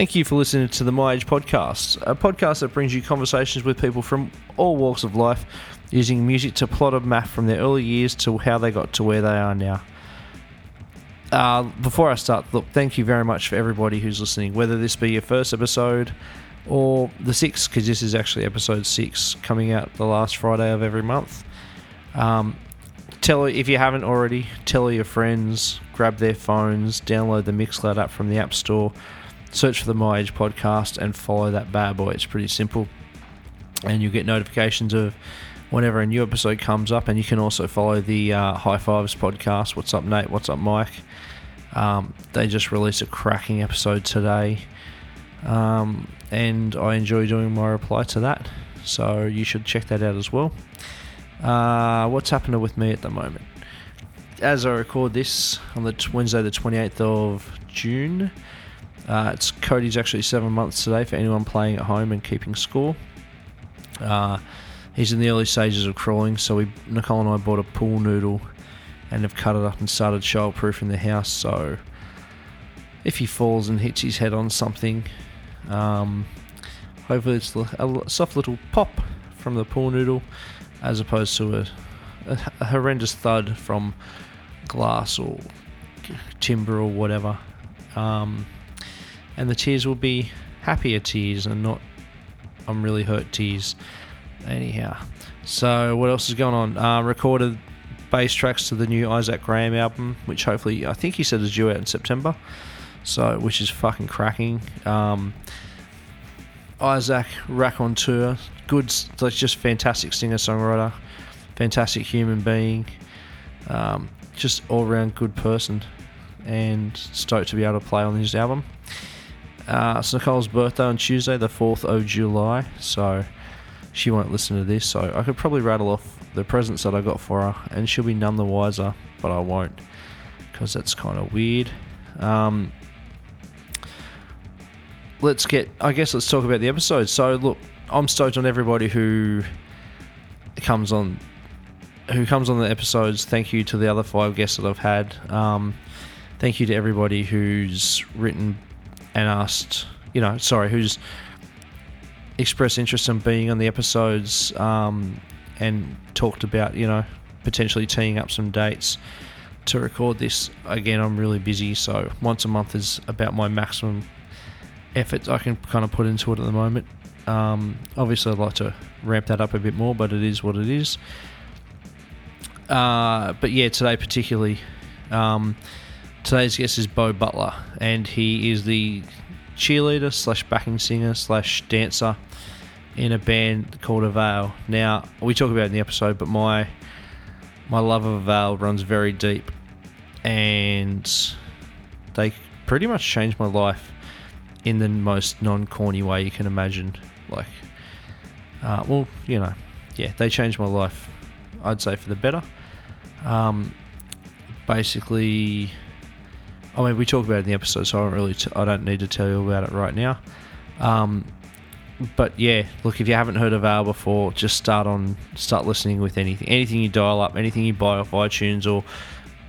Thank you for listening to the My Age Podcast, a podcast that brings you conversations with people from all walks of life using music to plot a map from their early years to how they got to where they are now. Uh, before I start, look, thank you very much for everybody who's listening, whether this be your first episode or the sixth, because this is actually episode six coming out the last Friday of every month. Um, tell if you haven't already, tell your friends, grab their phones, download the Mixcloud app from the App Store, search for the My Age podcast, and follow that bad boy. It's pretty simple, and you'll get notifications of whenever a new episode comes up. And you can also follow the uh, High Fives podcast. What's up, Nate? What's up, Mike? Um, they just released a cracking episode today, um, and I enjoy doing my reply to that. So you should check that out as well. Uh, what's happening with me at the moment? As I record this on the t- Wednesday, the 28th of June, uh, it's Cody's actually seven months today for anyone playing at home and keeping score. Uh, he's in the early stages of crawling, so we Nicole and I bought a pool noodle and have cut it up and started childproofing the house. So if he falls and hits his head on something, um, hopefully it's a soft little pop from the pool noodle as opposed to a, a, a horrendous thud from glass or timber or whatever. Um, and the tears will be happier tears and not I'm really hurt tears. Anyhow, so what else is going on? Uh, recorded bass tracks to the new Isaac Graham album, which hopefully I think he said is due out in September. So which is fucking cracking. Um, Isaac raconteur, good, like just fantastic singer songwriter, fantastic human being, um, just all round good person, and stoked to be able to play on his album. Uh, it's Nicole's birthday on Tuesday, the 4th of July, so she won't listen to this. So I could probably rattle off the presents that I got for her, and she'll be none the wiser, but I won't, because that's kind of weird. Um, let's get, I guess, let's talk about the episode. So, look, I'm stoked on everybody who comes on. Who comes on the episodes? Thank you to the other five guests that I've had. Um, thank you to everybody who's written and asked, you know, sorry, who's expressed interest in being on the episodes um, and talked about, you know, potentially teeing up some dates to record this. Again, I'm really busy, so once a month is about my maximum effort I can kind of put into it at the moment. Um, obviously, I'd like to ramp that up a bit more, but it is what it is. Uh, but yeah, today particularly, um, today's guest is Beau Butler, and he is the cheerleader slash backing singer slash dancer in a band called Avail. Now we talk about in the episode, but my my love of Avail runs very deep, and they pretty much changed my life in the most non corny way you can imagine. Like, uh, well, you know, yeah, they changed my life. I'd say for the better. Um, basically, I mean, we talk about it in the episode, so I don't really, t- I don't need to tell you about it right now. Um, but yeah, look, if you haven't heard of Avail before, just start on, start listening with anything, anything you dial up, anything you buy off iTunes, or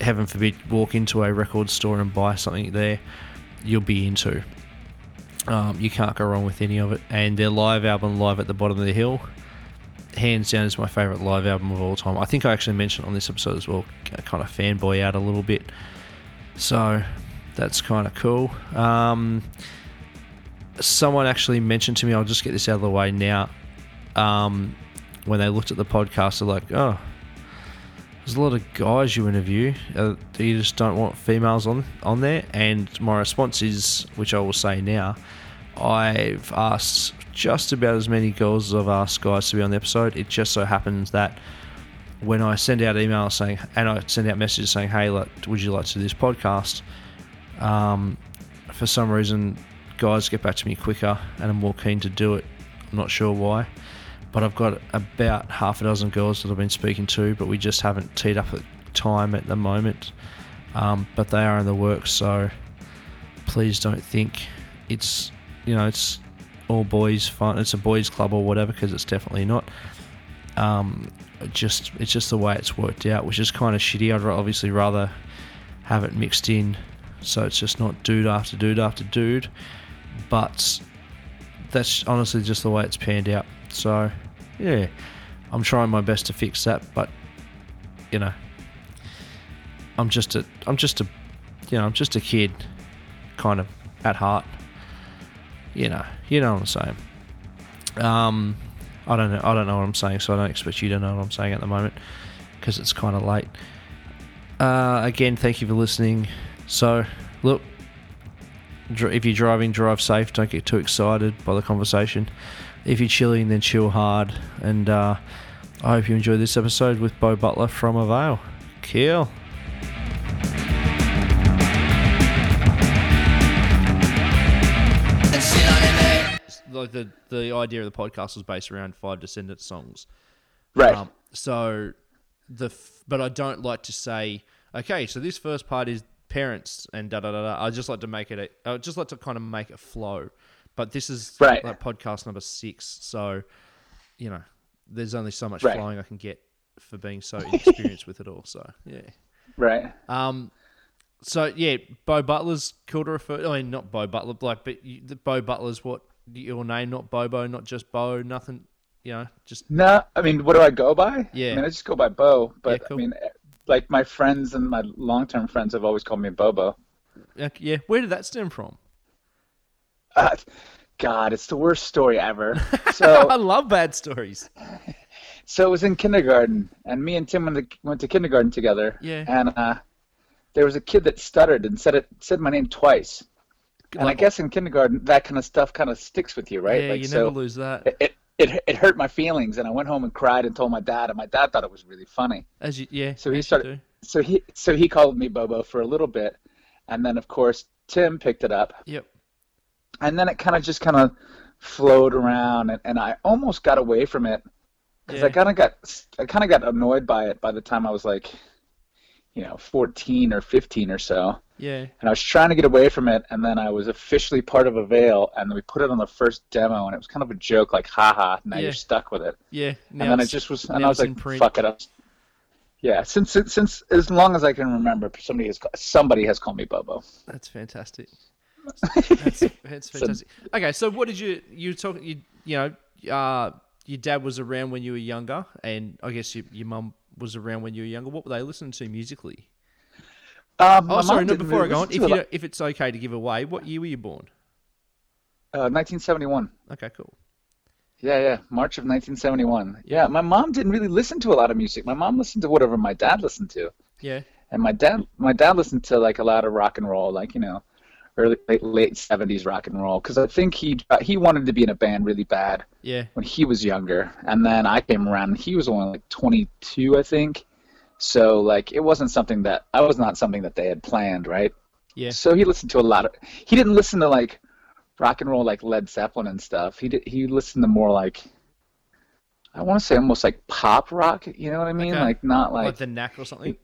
heaven forbid, walk into a record store and buy something there, you'll be into. Um, you can't go wrong with any of it. And their live album, Live at the Bottom of the Hill, hands down is my favourite live album of all time. I think I actually mentioned on this episode as well, kind of fanboy out a little bit. So that's kind of cool. Um, someone actually mentioned to me, I'll just get this out of the way now. Um, when they looked at the podcast, they're like, oh, there's a lot of guys you interview. Uh, you just don't want females on, on there. And my response is, which I will say now, I've asked just about as many girls as I've asked guys to be on the episode. It just so happens that when I send out emails saying, and I send out messages saying, hey, would you like to do this podcast? Um, for some reason, guys get back to me quicker and I'm more keen to do it. I'm not sure why. But I've got about half a dozen girls that I've been speaking to, but we just haven't teed up at time at the moment. Um, but they are in the works, so please don't think it's, you know, it's all boys fun. It's a boys club or whatever, because it's definitely not. Um, just it's just the way it's worked out, which is kind of shitty. I'd obviously rather have it mixed in, so it's just not dude after dude after dude. but that's honestly just the way it's panned out. So, yeah, I'm trying my best to fix that, but you know, I'm just a, I'm just a, you know, I'm just a kid, kind of at heart. You know, you know what I'm saying. Um, I don't know, I don't know what I'm saying, so I don't expect you to know what I'm saying at the moment because it's kind of late. Uh, again, thank you for listening. So, look, if you're driving, drive safe. Don't get too excited by the conversation. If you're chilling, then chill hard. And uh, I hope you enjoyed this episode with Beau Butler from Avail. Kill. Like the the idea of the podcast was based around five Descendents songs. Right. Um, so the f- but I don't like to say okay. So this first part is parents and da da da da. I just like to make it. A, I just like to kind of make it flow. But this is Right. like podcast number six. So you know, there's only so much Right. flying I can get for being so inexperienced with it all. So yeah. right. Um. So yeah, Beau Butler's cool to refer. I mean, not Beau Butler, like, but you, the Beau Butler's what your name, not Bobo, not just Beau, nothing. You know, just No, I mean, what do I go by? Yeah. I mean, I just go by Beau. But Yeah, cool. I mean, like my friends and my long-term friends have always called me Bobo. yeah. Where did that stem from? Uh, God, it's the worst story ever. So I love bad stories. so it was in kindergarten, and me and Tim went to, went to kindergarten together. Yeah. And uh, there was a kid that stuttered and said it said my name twice. And I guess in kindergarten, that kind of stuff kind of sticks with you, right? Yeah, like you so. never lose that. it, it, it it hurt my feelings, and I went home and cried and told my dad, and my dad thought it was really funny. As you, yeah. So he started- So he so he called me Bobo for a little bit, and then of course Tim picked it up, Yep. and then it kind of just kind of flowed around, and, and I almost got away from it because Yeah. I kind of got I kind of got annoyed by it by the time I was like, you know, 14 or 15 or so, Yeah. and I was trying to get away from it, and then I was officially part of Avail, and we put it on the first demo, and it was kind of a joke, like, haha, now Yeah. you're stuck with it. Yeah. Now and then I it's- just was, and I was like, print. fuck it up. Yeah, since, since since as long as I can remember, somebody has somebody has called me Bobo. That's fantastic. That's, that's fantastic. Okay, so what did you you talk you you know uh your dad was around when you were younger, and I guess your your mum was around when you were younger. What were they listening to musically? Um, Oh, sorry, no. Before I go on, if you if it's okay to give away, what year were you born? uh, 1971. Okay, cool. Yeah, yeah, March of 1971. Yeah, my mom didn't really listen to a lot of music. My mom listened to whatever my dad listened to, Yeah, and my dad my dad listened to like a lot of rock and roll, like you know, early late, late 70s rock and roll, because I think he he wanted to be in a band really bad yeah, when he was younger, and then I came around, he was only like 22, I think. So like it wasn't something that I was not something that they had planned, right? yeah, So he listened to a lot of. He didn't listen to like rock and roll like Led Zeppelin and stuff. He did. He listened to more like. I want to say almost like pop rock. You know what I mean? Okay. Like not like, like. the neck or something.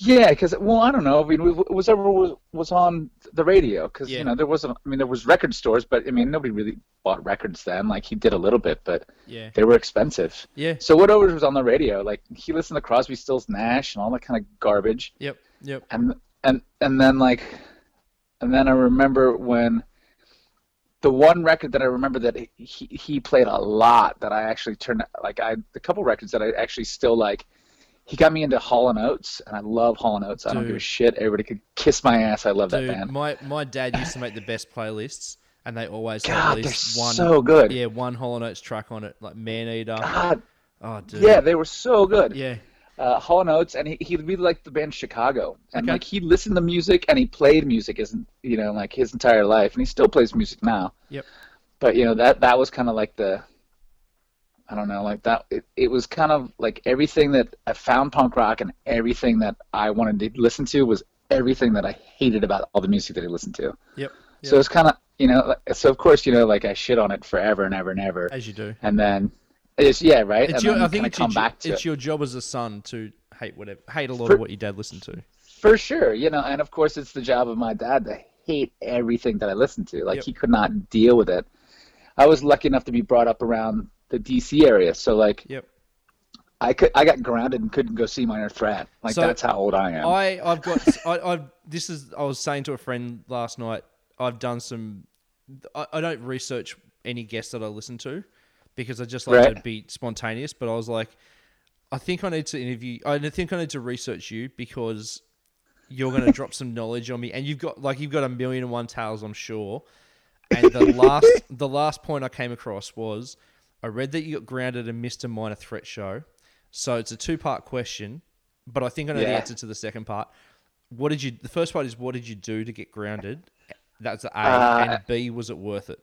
Yeah, because well, I don't know. I mean, whatever was was on the radio, because Yeah. you know there wasn't. I mean, there was record stores, but I mean nobody really bought records then. Like he did a little bit, but Yeah, they were expensive. yeah, So whatever was on the radio, like he listened to Crosby, Stills, Nash, and all that kind of garbage. yep, yep. and and and then like and then I remember when the one record that I remember that he he played a lot that I actually turned like I the couple records that I actually still like he got me into Hall and Oates and I love Hall and Oates I don't give a shit everybody could kiss my ass I love that Dude, band my my dad used to make the best playlists, and they always had God at they're least one. so good Yeah, one Hall and Oates track on it, like Man Eater. God Oh, dude. yeah they were so good Yeah, uh, Hall and Oates, and he, he really liked the band Chicago, and Okay. like he listened to music and he played music his you know like his entire life, and he still plays music now. Yep. But you know that that was kind of like the, I don't know, like that. It, it was kind of like everything that I found punk rock and everything that I wanted to listen to was everything that I hated about all the music that I listened to. yep. So it's kind of you know, so of course you know like I shit on it forever and ever and ever, As you do. and then it's yeah right, It's and your, I think it's, your, it's it. your job as a son to hate whatever, hate a lot For- of what your dad listened to. For sure, you know, and of course it's the job of my dad to hate everything that I listen to. Like Yep. he could not deal with it. I was lucky enough to be brought up around the DC area, so like Yep. I could I got grounded and couldn't go see Minor Threat. Like So, that's how old I am. I I've got I I this is I was saying to a friend last night. I've done some I, I don't research any guests that I listen to because I just like Right. to be spontaneous. But I was like, I think I need to interview. I think I need to research you because you're going to drop some knowledge on me, and you've got like you've got a million and one tales, I'm sure. And the last the last point I came across was I read that you got grounded and missed a minor threat show. So it's a two part question, but I think I know the answer to the second part. What did you? The first part is what did you do to get grounded? That's A. Uh, and B was it worth it?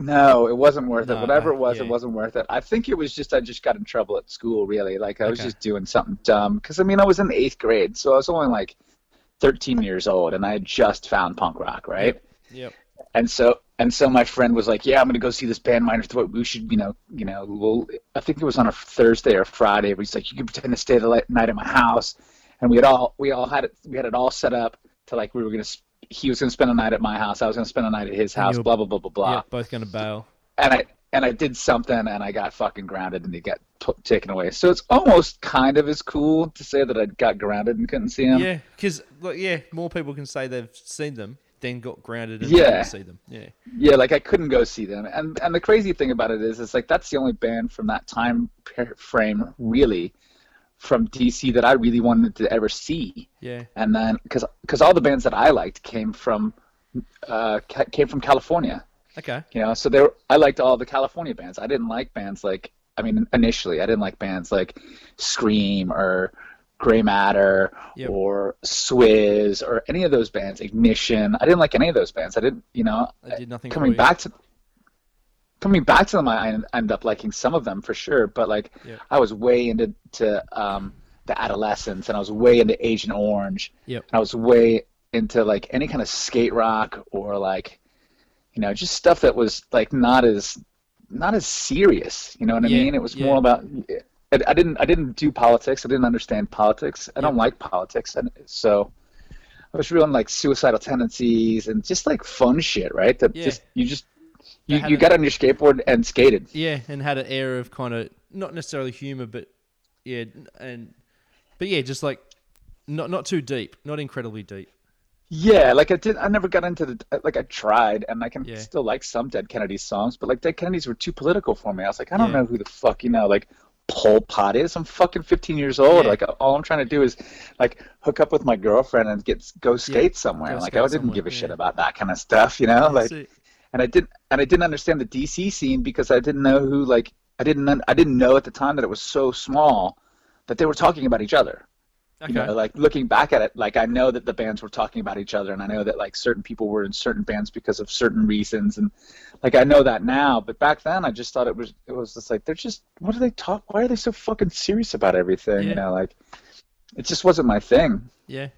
No, it wasn't worth No, it. Whatever it was, yeah. it wasn't worth it. I think it was just I just got in trouble at school. Really, like I was Okay. just doing something dumb. Because I mean, I was in eighth grade, so I was only like 13 years old, and I had just found punk rock, right? Yep. And so and so my friend was like, "Yeah, I'm gonna go see this band Minor Threat. We should, you know, you know, we'll." I think it was on a Thursday or Friday. But he's like, "You can pretend to stay the night at my house," and we had all we all had it we had it all set up to like we were gonna. He was gonna spend a night at my house. I was gonna spend a night at his house. Blah blah blah blah blah Yeah, both going to bail. and I and I did something and I got fucking grounded and it got t- taken away. So it's almost kind of as cool to say that I got grounded and couldn't see him. Yeah, because yeah, more people can say they've seen them than got grounded and Yeah. didn't see them. Yeah. Yeah, like I couldn't go see them. And and the crazy thing about it is, it's like that's the only band from that time frame really from DC that I really wanted to ever see. Yeah. And then because because all the bands that I liked came from uh, ca- came from California. Okay. You know, so there I liked all the California bands. I didn't like bands like I mean initially I didn't like bands like Scream or Gray Matter Yep. or Swiz or any of those bands. Ignition. I didn't like any of those bands. I didn't. You know, I did nothing coming back to coming back to them, I en- ended up liking some of them for sure. But like, Yep. I was way into to um, the Adolescents, and I was way into Agent Orange. Yep. And I was way into like any kind of skate rock or like, you know, just stuff that was like not as not as serious. You know what I Yeah, mean? It was yeah. more about. I, I didn't. I didn't do politics. I didn't understand politics. I don't like politics, and so. I was real on like suicidal tendencies and just like fun shit, right? That Yeah. just you just you, you a- got on your skateboard and skated. Yeah, and had an air of kind of not necessarily humor, but yeah, and but yeah, just like not not too deep, not incredibly deep. Yeah, like I did. I never got into the like I tried, and I can Yeah. still like some Dead Kennedys songs, but like Dead Kennedys were too political for me. I was like, I don't Yeah. know who the fuck you know, like Pol Pot is. I'm fucking 15 years old. Yeah. Like all I'm trying to do is like hook up with my girlfriend and get go skate somewhere. go like skate I didn't somewhere, give a yeah. shit about that kind of stuff, you know. Like and I didn't and I didn't understand the DC scene because I didn't know who like I didn't I didn't know at the time that it was so small that they were talking about each other. Okay. You know, like looking back at it, like I know that the bands were talking about each other, and I know that like certain people were in certain bands because of certain reasons, and like I know that now. But back then, I just thought it was it was just like they're just what do they talk? Why are they so fucking serious about everything? Yeah. You know, like it just wasn't my thing. Yeah.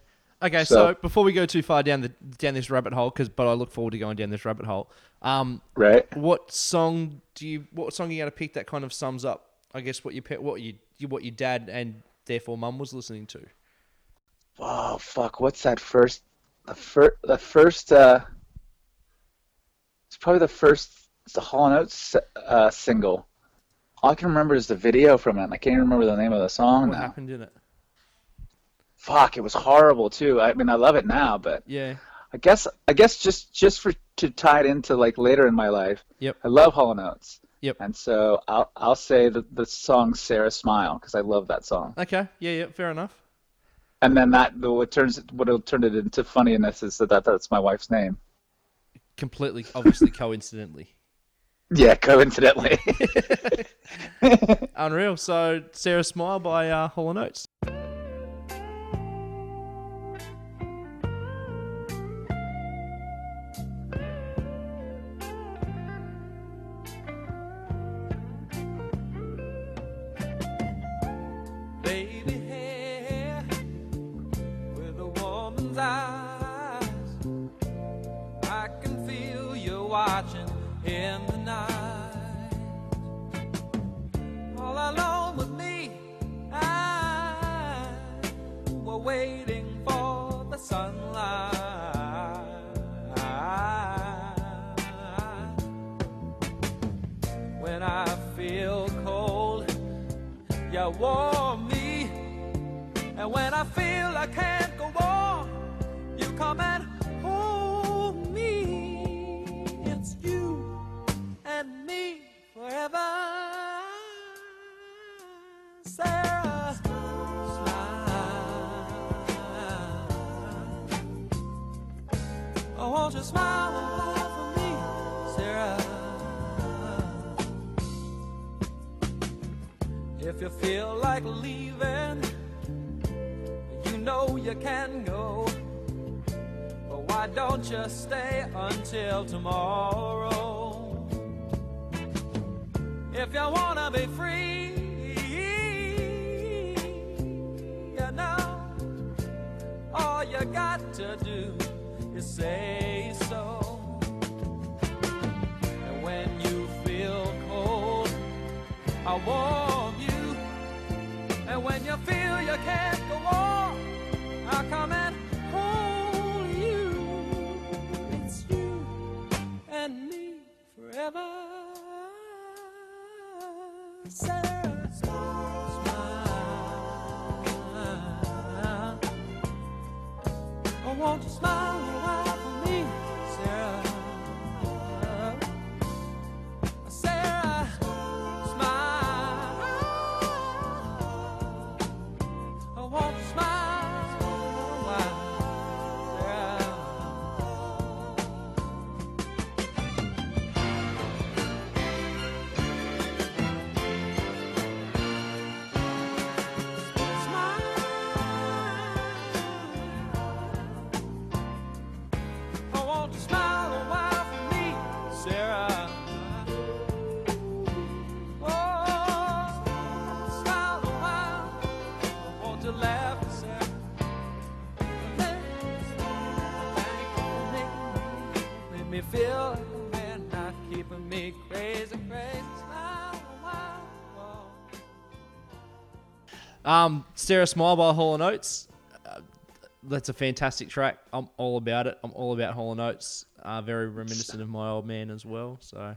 Okay, so, So- before we go too far down the down this rabbit hole, because but I look forward to going down this rabbit hole. Um, Right? what song do you? What song are you going to pick that kind of sums up? I guess what you pe- what you- what your dad and therefore mum was listening to. Oh fuck! What's that first? The first. The first. uh It's probably the first. It's the Hall and Oates uh, single. All I can remember is the video from it. and I can't even remember the name of the song What now. happened in it? Fuck! It was horrible too. I mean, I love it now, but Yeah. I guess I guess just just for to tie it into like later in my life. Yep. I love Hall and Oates. Yep. And so I'll I'll say the the song Sarah Smile because I love that song. Okay. Yeah. Yeah. Fair enough. And then that what turns it what turned it into funniness is that, that that's my wife's name. Completely, obviously, coincidentally. Yeah, coincidentally. Unreal. So, Sarah Smile by uh, Hall Oates. that warm me. And when I feel I can't go on, you come and hold me. It's you and me forever. Sarah, smile. Oh, won't you smile? If you feel like leaving, you know you can go. But why don't you stay until tomorrow? If you wanna be free, you know, all you got to do is say so. And when you feel cold, I'll warm feel you can't Sarah Smile by Hall & Oates. Uh, that's a fantastic track. I'm all about it. I'm all about Hall & Oates. Uh, very reminiscent of my old man as well. So,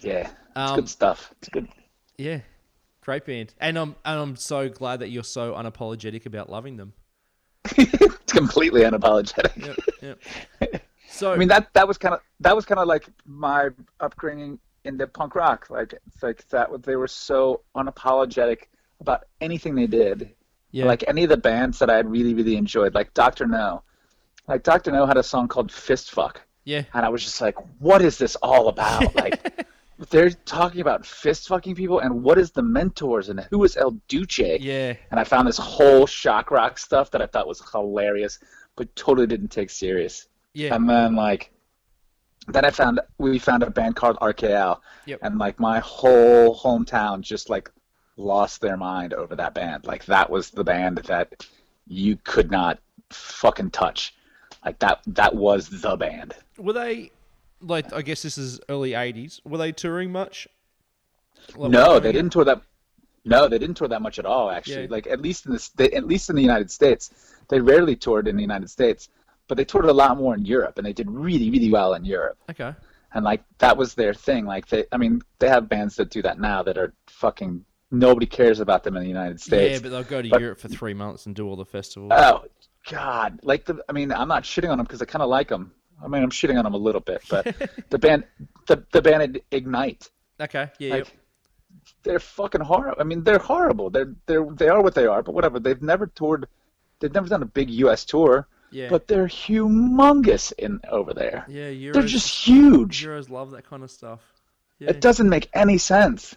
Yeah, it's Um, good stuff. It's good. yeah, great band. And I'm and I'm so glad that you're so unapologetic about loving them. it's completely unapologetic. Yep, yep. So, I mean that that was kind of that was kind of like my upbringing into punk rock. Like it's like that they were so unapologetic about anything they did. Yeah, Like any of the bands that I had really really enjoyed, like Doctor No. Like Doctor No had a song called Fist Fuck, yeah, and I was just like, what is this all about? Like they're talking about fist fucking people, and what is the Mentors, and who is El Duce? yeah, and I found this whole shock rock stuff that I thought was hilarious, but totally didn't take serious. yeah, And then like, then I found we found a band called RKL, Yep. and like my whole hometown just like lost their mind over that band. Like that was the band that you could not fucking touch. Like that that was the band. Were they like? I guess this is early '80s. Were they touring much? Like, no, they didn't tour that. No, they didn't tour that much at all. Actually, Yeah. like at least in they, at least in the United States, they rarely toured in the United States, but they toured a lot more in Europe, and they did really, really well in Europe. Okay. And like that was their thing. Like they, I mean, they have bands that do that now that are fucking nobody cares about them in the United States. Yeah, but they'll go to But- Europe for three months and do all the festivals. Oh God! Like the, I mean, I'm not shitting on them because I kind of like them. I mean, I'm shitting on them a little bit, but the band, the the band Ignite, okay. Yeah. like yep. they're fucking horrible. I mean, they're horrible. They're they're they are what they are. But whatever. They've never toured. They've never done a big U.S. tour. Yeah. But they're humongous in over there. Yeah. Euros, They're just huge. Euros love that kind of stuff. Yeah. It doesn't make any sense.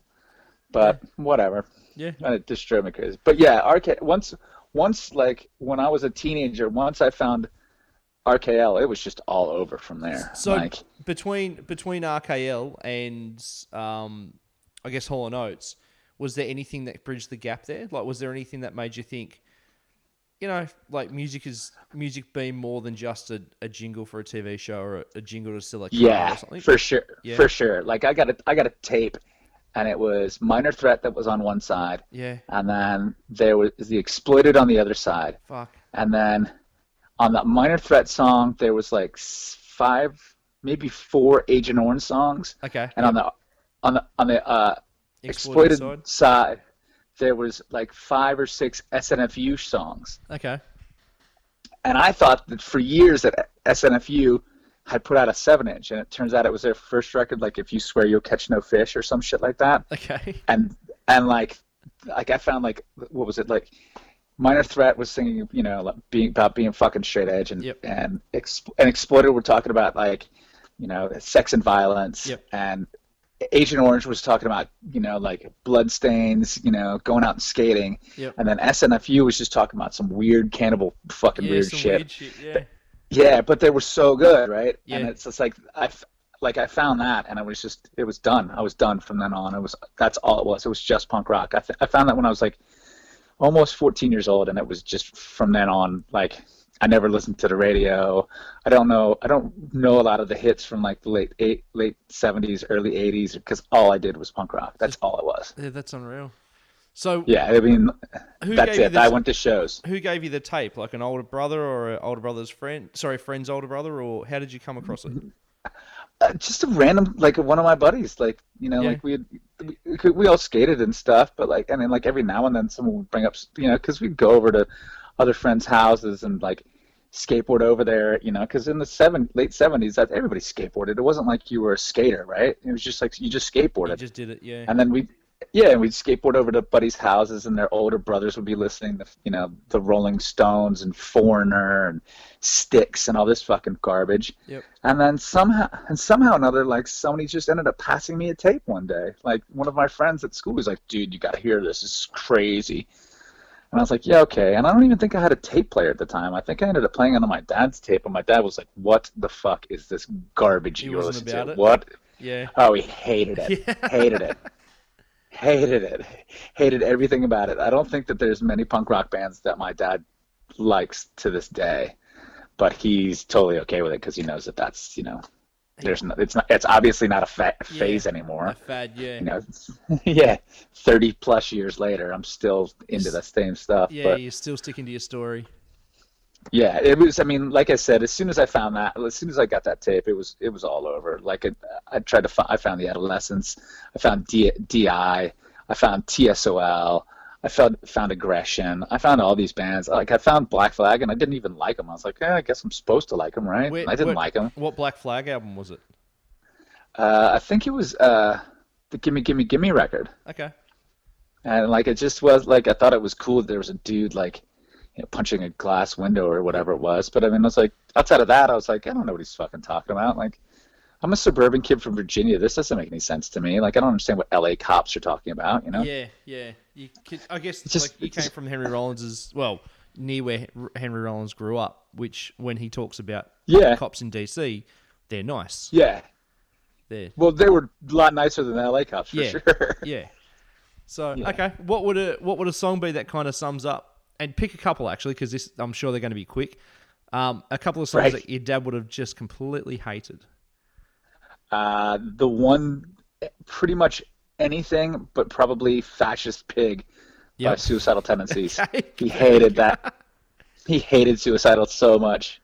But whatever. yeah. And it just drove me crazy. But yeah, RK once once like when I was a teenager, once I found RKL, it was just all over from there. So like between between RKL and um, I guess Hall and Oates, was there anything that bridged the gap there? Like, was there anything that made you think, you know, like music is music being more than just a, a jingle for a TV show or a, a jingle to sell a yeah, or something? for sure, Yeah. for sure. Like I got a I got a tape, and it was Minor Threat that was on one side, yeah, and then there was the Exploited on the other side, fuck. and then on that Minor Threat song there was like five, maybe four Agent Orange songs, Okay. and on the on the on the uh, Exploited exploited side. there was like five or six SNFU songs, Okay. and I thought that for years that SNFU had put out a seven inch, and it turns out it was their first record, like "If You Swear You'll Catch No Fish" or some shit like that. Okay. And and like like I found like what was it like Minor Threat was singing, you know, like being about being fucking straight edge, and Yep. and Exp- and Exploited were talking about like, you know, sex and violence, Yep. and Agent Orange was talking about, you know, like blood stains, you know, going out and skating, Yep. and then SNFU was just talking about some weird cannibal fucking yeah, weird shit. weird shit. Yeah. Yeah, but they were so good, right? Yeah. And it's just like I, like I found that, and I was just, it was done. I was done from then on. It was that's all it was. It was just punk rock. I, th- I found that when I was like almost 14 years old, and it was just from then on. Like I never listened to the radio. I don't know. I don't know a lot of the hits from like the late eight, late 70s, early 80s, because all I did was punk rock. That's all it was. Yeah, that's unreal. So Yeah, I mean, who that's it. the I went to shows. who gave you the tape? Like an older brother or an older brother's friend? Sorry, friend's older brother, or how did you come across it? uh, just a random like one of my buddies like you know Yeah. like we, had, we we all skated and stuff but like and then like every now and then someone would bring up you know because we'd go over to other friends houses and like skateboard over there you know because in the seven late 70s that everybody skateboarded it wasn't like you were a skater right it was just like you just skateboarded You just did it, yeah. and then we yeah and we'd skateboard over to buddies houses and their older brothers would be listening to you know the rolling stones and foreigner and Styx and all this fucking garbage Yep. and then somehow and somehow another like somebody just ended up passing me a tape one day like one of my friends at school was like dude you gotta hear this this is crazy and I was like, yeah, okay. And I don't even think I had a tape player at the time. I think I ended up playing it on my dad's tape, and my dad was like, "What the fuck is this garbage He you're listening to? it? What Yeah. Oh, he hated it. hated it. Hated it. Hated everything about it. I don't think that there's many punk rock bands that my dad likes to this day, but he's totally okay with it because he knows that that's you know, there's no, it's not it's obviously not a fa- phase anymore. A fad, yeah. You know, yeah, thirty plus years later, I'm still into the same stuff. yeah, but you're still sticking to your story. Yeah, it was. I mean, like I said, as soon as I found that, as soon as I got that tape, it was it was all over. Like it, I tried to find, I found the Adolescents, I found D, Di, I found TSOL, I found found Aggression, I found all these bands. Like I found Black Flag, and I didn't even like them. I was like, eh, I guess I'm supposed to like them, right? Where- I didn't like them. What Black Flag album was it? Uh, I think it was uh, the Gimme Gimme Gimme record. Okay. and like it just was like I thought it was cool that there was a dude like you know punching a glass window or whatever it was. But I mean, I was like outside of that, I was like, I don't know what he's fucking talking about. Like, I'm a suburban kid from Virginia. This doesn't make any sense to me. Like, I don't understand what L.A. cops are talking about. You know? Yeah, yeah. You could, I guess It's just- like you came just- from Henry Rollins's well, near where Henry Rollins grew up, which when he talks about Yeah. cops in DC, they're nice. Yeah. They're Well, they were a lot nicer than L.A. cops for Yeah. sure. yeah. So Yeah. okay, what would a what would a song be that kind of sums up? And pick a couple actually, because this I'm sure they're going to be quick. Um, a couple of songs Right. that your dad would have just completely hated. Uh, the one, pretty much anything, but probably fascist pig by suicidal tendencies. Okay. He hated that. He hated suicidal so much.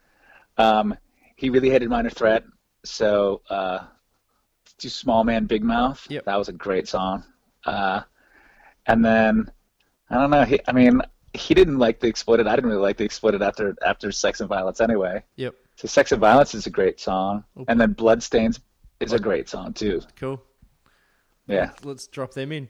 Um, he really hated Minor Threat. So, uh, do Small Man Big Mouth. Yep. That was a great song. Uh, and then I don't know. He, I mean, he didn't like the Exploited. I didn't really like the Exploited after after Sex and Violence anyway. Yep. So Sex and Violence is a great song, Okay. and then Bloodstains is a great song too. Cool. Yeah. Let's drop them in.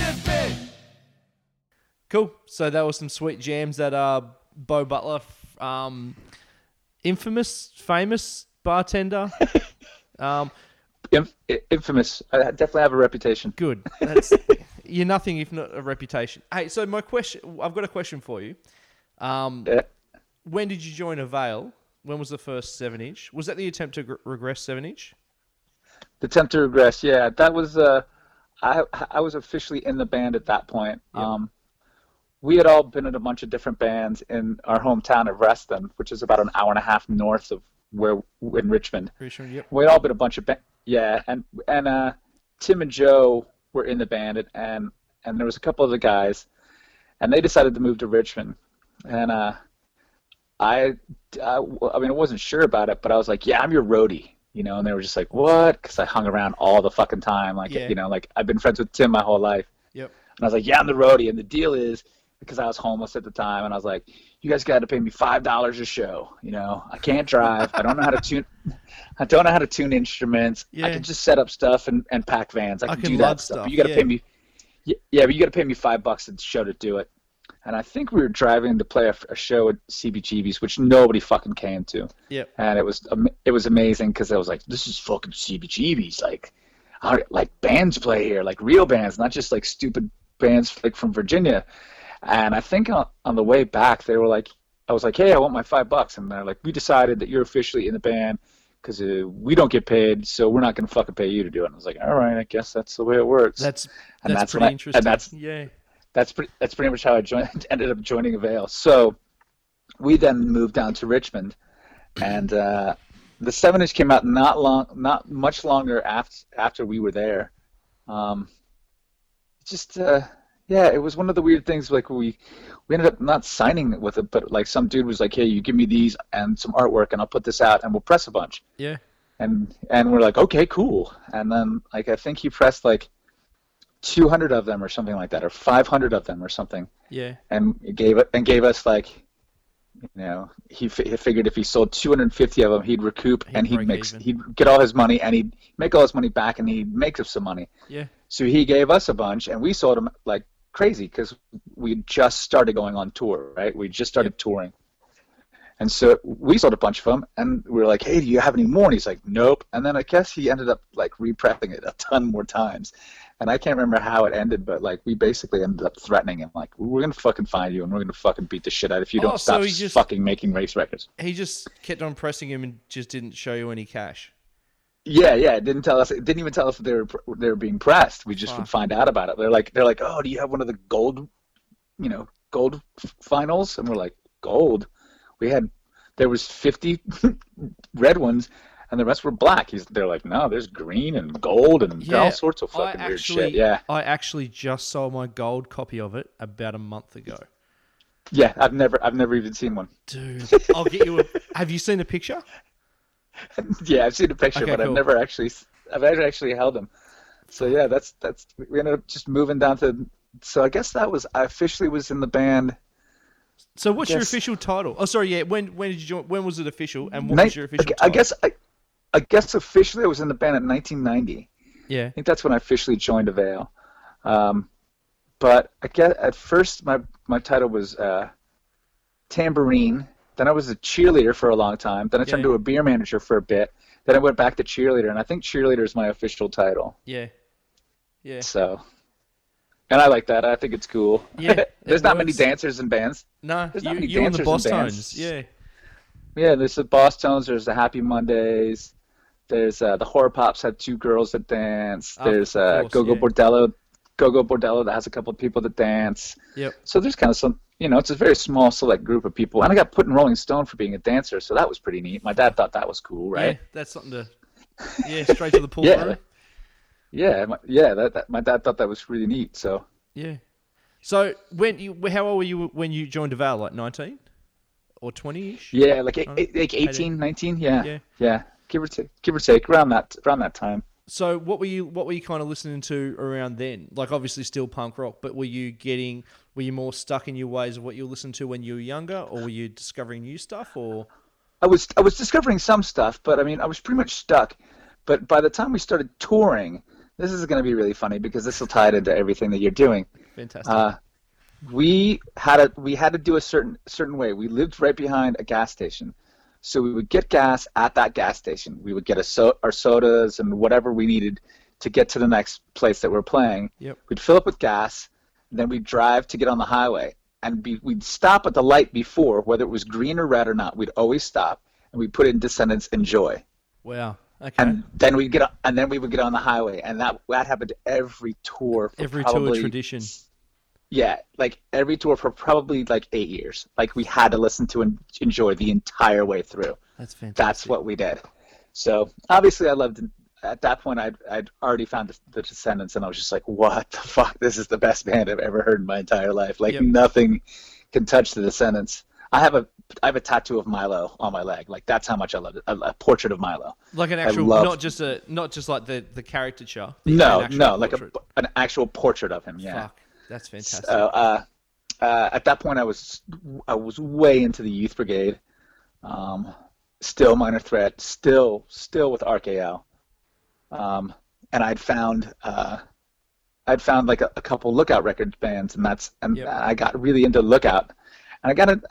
You tackle them, the devil, they're running because it's natural. The picture face still spill. That's the fact they feel right wide. That's their end. Get your rust until the day. I want to be a fat pig. Let us fight. One through. We don't stop until we kill. I want to be a fat pig. I want to be a fat pig. Cool. So that was some sweet jams that uh Beau Butler, f- um, infamous, famous bartender. um, Inf- infamous. I definitely have a reputation. good. That's you're nothing if not a reputation. Hey, so my question, I've got a question for you. Um, Yeah. when did you join Avail? When was the first seven inch? Was that the attempt to gr- regress seven inch? The attempt to regress. Yeah, that was. Uh, I I was officially in the band at that point. Um, we had all been in a bunch of different bands in our hometown of Reston, which is about an hour and a half north of where in Richmond. Richmond. Yep. We'd all been a bunch of ba- yeah, and and uh, Tim and Joe were in the band, and- and and there was a couple of the guys, and they decided to move to Richmond, and uh, I, I I mean I wasn't sure about it, but I was like, yeah, I'm your roadie, you know, and they were just like, what? Because I hung around all the fucking time, like Yeah. you know, like I've been friends with Tim my whole life, Yep. and I was like, yeah, I'm the roadie, and the deal is because I was homeless at the time, and I was like, you guys got to pay me five dollars a show. You know, I can't drive. I don't know how to tune. I don't know how to tune instruments. Yeah. I can just set up stuff and, and pack vans. I I can, can do that stuff. stuff, But you got to yeah. pay me. Yeah, yeah, but you got to pay me five bucks a show to do it. And I think we were driving to play a, a show at CBGB's, which nobody fucking came to Yep. and it was it was amazing because I was like, this is fucking CBGB's, like, how, like bands play here, like real bands, not just like stupid bands like from Virginia. And I think on, on the way back, they were like, I was like, hey, I want my five bucks, and they're like, we decided that you're officially in the band because uh, we don't get paid, so we're not gonna fucking pay you to do it. And I was like, all right, I guess that's the way it works. That's And that's, that's pretty I- and interesting. that's- yeah. That's pretty that's pretty much how I joined ended up joining Avail. So we then moved down to Richmond, and uh, the seven inch came out not long, not much longer after after we were there. Um, just uh, yeah, it was one of the weird things. Like we we ended up not signing with it, but like some dude was like, "Hey, you give me these and some artwork, and I'll put this out, and we'll press a bunch." Yeah. and and we're like, okay, cool. And then like I think he pressed like 200 of them or something like that, or 500 of them or something, Yeah. and gave it and gave us like, you know, he, fi- he figured if he sold 250 of them, he'd recoup He'd and he'd make even. he'd get all his money and he'd make all his money back and he'd make us some money. Yeah. So he gave us a bunch, and we sold them like crazy because we just started going on tour, right? We just started touring. And so we sold a bunch of them, and we were like, "Hey, do you have any more?" And he's like, "Nope." And then I guess he ended up like reprepping it a ton more times, and I can't remember how it ended, but like we basically ended up threatening him, like, "We're gonna fucking find you, and we're gonna fucking beat the shit out if you Oh, don't so stop he just- fucking making race records." He just kept on pressing him and just didn't show you any cash. Yeah, yeah. It didn't tell us. It didn't even tell us that they were they were being pressed. We just Fuck. would find out about it. They're like, they're like, oh, do you have one of the gold, you know, gold f- vinyls? And we're like, gold. We had there was fifty red ones, and the rest were black. He's they're like, no, there's green and gold and Yeah, all sorts of fucking weird shit. Yeah, I actually just sold my gold copy of it about a month ago. yeah. I've never I've never even seen one. Dude, I'll get you a. Have you seen a picture? yeah, I've seen a picture, Okay, but cool. I've never actually I've never actually held them. So yeah, that's that's we ended up just moving down to. So I guess that was I officially was in the band. So what's your official title? Oh, sorry, yeah. When when did you join? When was it official? And what Nin- was your official title? I guess I, I guess officially I was in the band in 1990. Yeah. I think that's when I officially joined Avail. Um, but I guess at first my my title was uh, tambourine. Then I was a cheerleader for a long time. Then I turned Yeah. to a beer manager for a bit. Then I went back to cheerleader, and I think cheerleader is my official title. Yeah. Yeah. So, and I like that. I think it's cool. Yeah, there's not many dancers in bands. No, There's you, not many you on the dancers boss in tones. bands. Yeah. Yeah, there's the Bosstones. There's the Happy Mondays. There's uh, the Horror Pops had two girls that dance. Of There's uh, course, Gogol yeah. Bordello, Gogol Bordello that has a couple of people that dance. Yep. So there's kind of some you know, it's a very small, select group of people. And I got put in Rolling Stone for being a dancer, so that was pretty neat. My dad thought that was cool, right? Yeah, that's something to. Yeah, straight to the pool. Yeah. bro. Yeah, my, yeah. That, that my dad thought that was really neat. So Yeah. So when you, how old were you when you joined Avail? Like nineteen or twenty ish? yeah, like eight, Oh, eight- like 18, 19, yeah, Yeah. yeah, give or take, give or take, around that around that time. So what were you what were you kind of listening to around then? Like obviously still punk rock, but were you getting were you more stuck in your ways of what you listened to when you were younger, or were you discovering new stuff? Or I was I was discovering some stuff, but I mean I was pretty much stuck. But by the time we started touring, this is going to be really funny because this will tie it into everything that you're doing. fantastic. Uh, we had a we had to do a certain certain way. We lived right behind a gas station, so we would get gas at that gas station. We would get a so, our sodas and whatever we needed to get to the next place that we're playing. Yep. We'd fill up with gas, then we'd drive to get on the highway, and be, we'd stop at the light before, whether it was green or red or not. We'd always stop, and we'd put in Descendents Enjoy wow. Okay. and then we get on, and then we would get on the highway, and that that happened every tour. Every tour tradition. Yeah, like every tour for probably like eight years. Like we had to listen to and enjoy the entire way through. That's fantastic. That's what we did. So obviously, I loved. At that point, I'd I'd already found the, the Descendents, and I was just like, "What the fuck? This is the best band I've ever heard in my entire life. Like Yep. nothing can touch the Descendents." I have a I have a tattoo of Milo on my leg. Like that's how much I love it. A, a portrait of Milo. like an actual, love- not just a, not just like the the caricature. No, an actual no, like a, an actual portrait of him. Yeah. Fuck, that's fantastic. So uh, uh, at that point, I was I was way into the youth brigade. Um, still minor threat. Still still with RKL. Um, and I'd found uh, I'd found like a, a couple Lookout Records bands, and that's and Yep. I got really into Lookout. And I got it.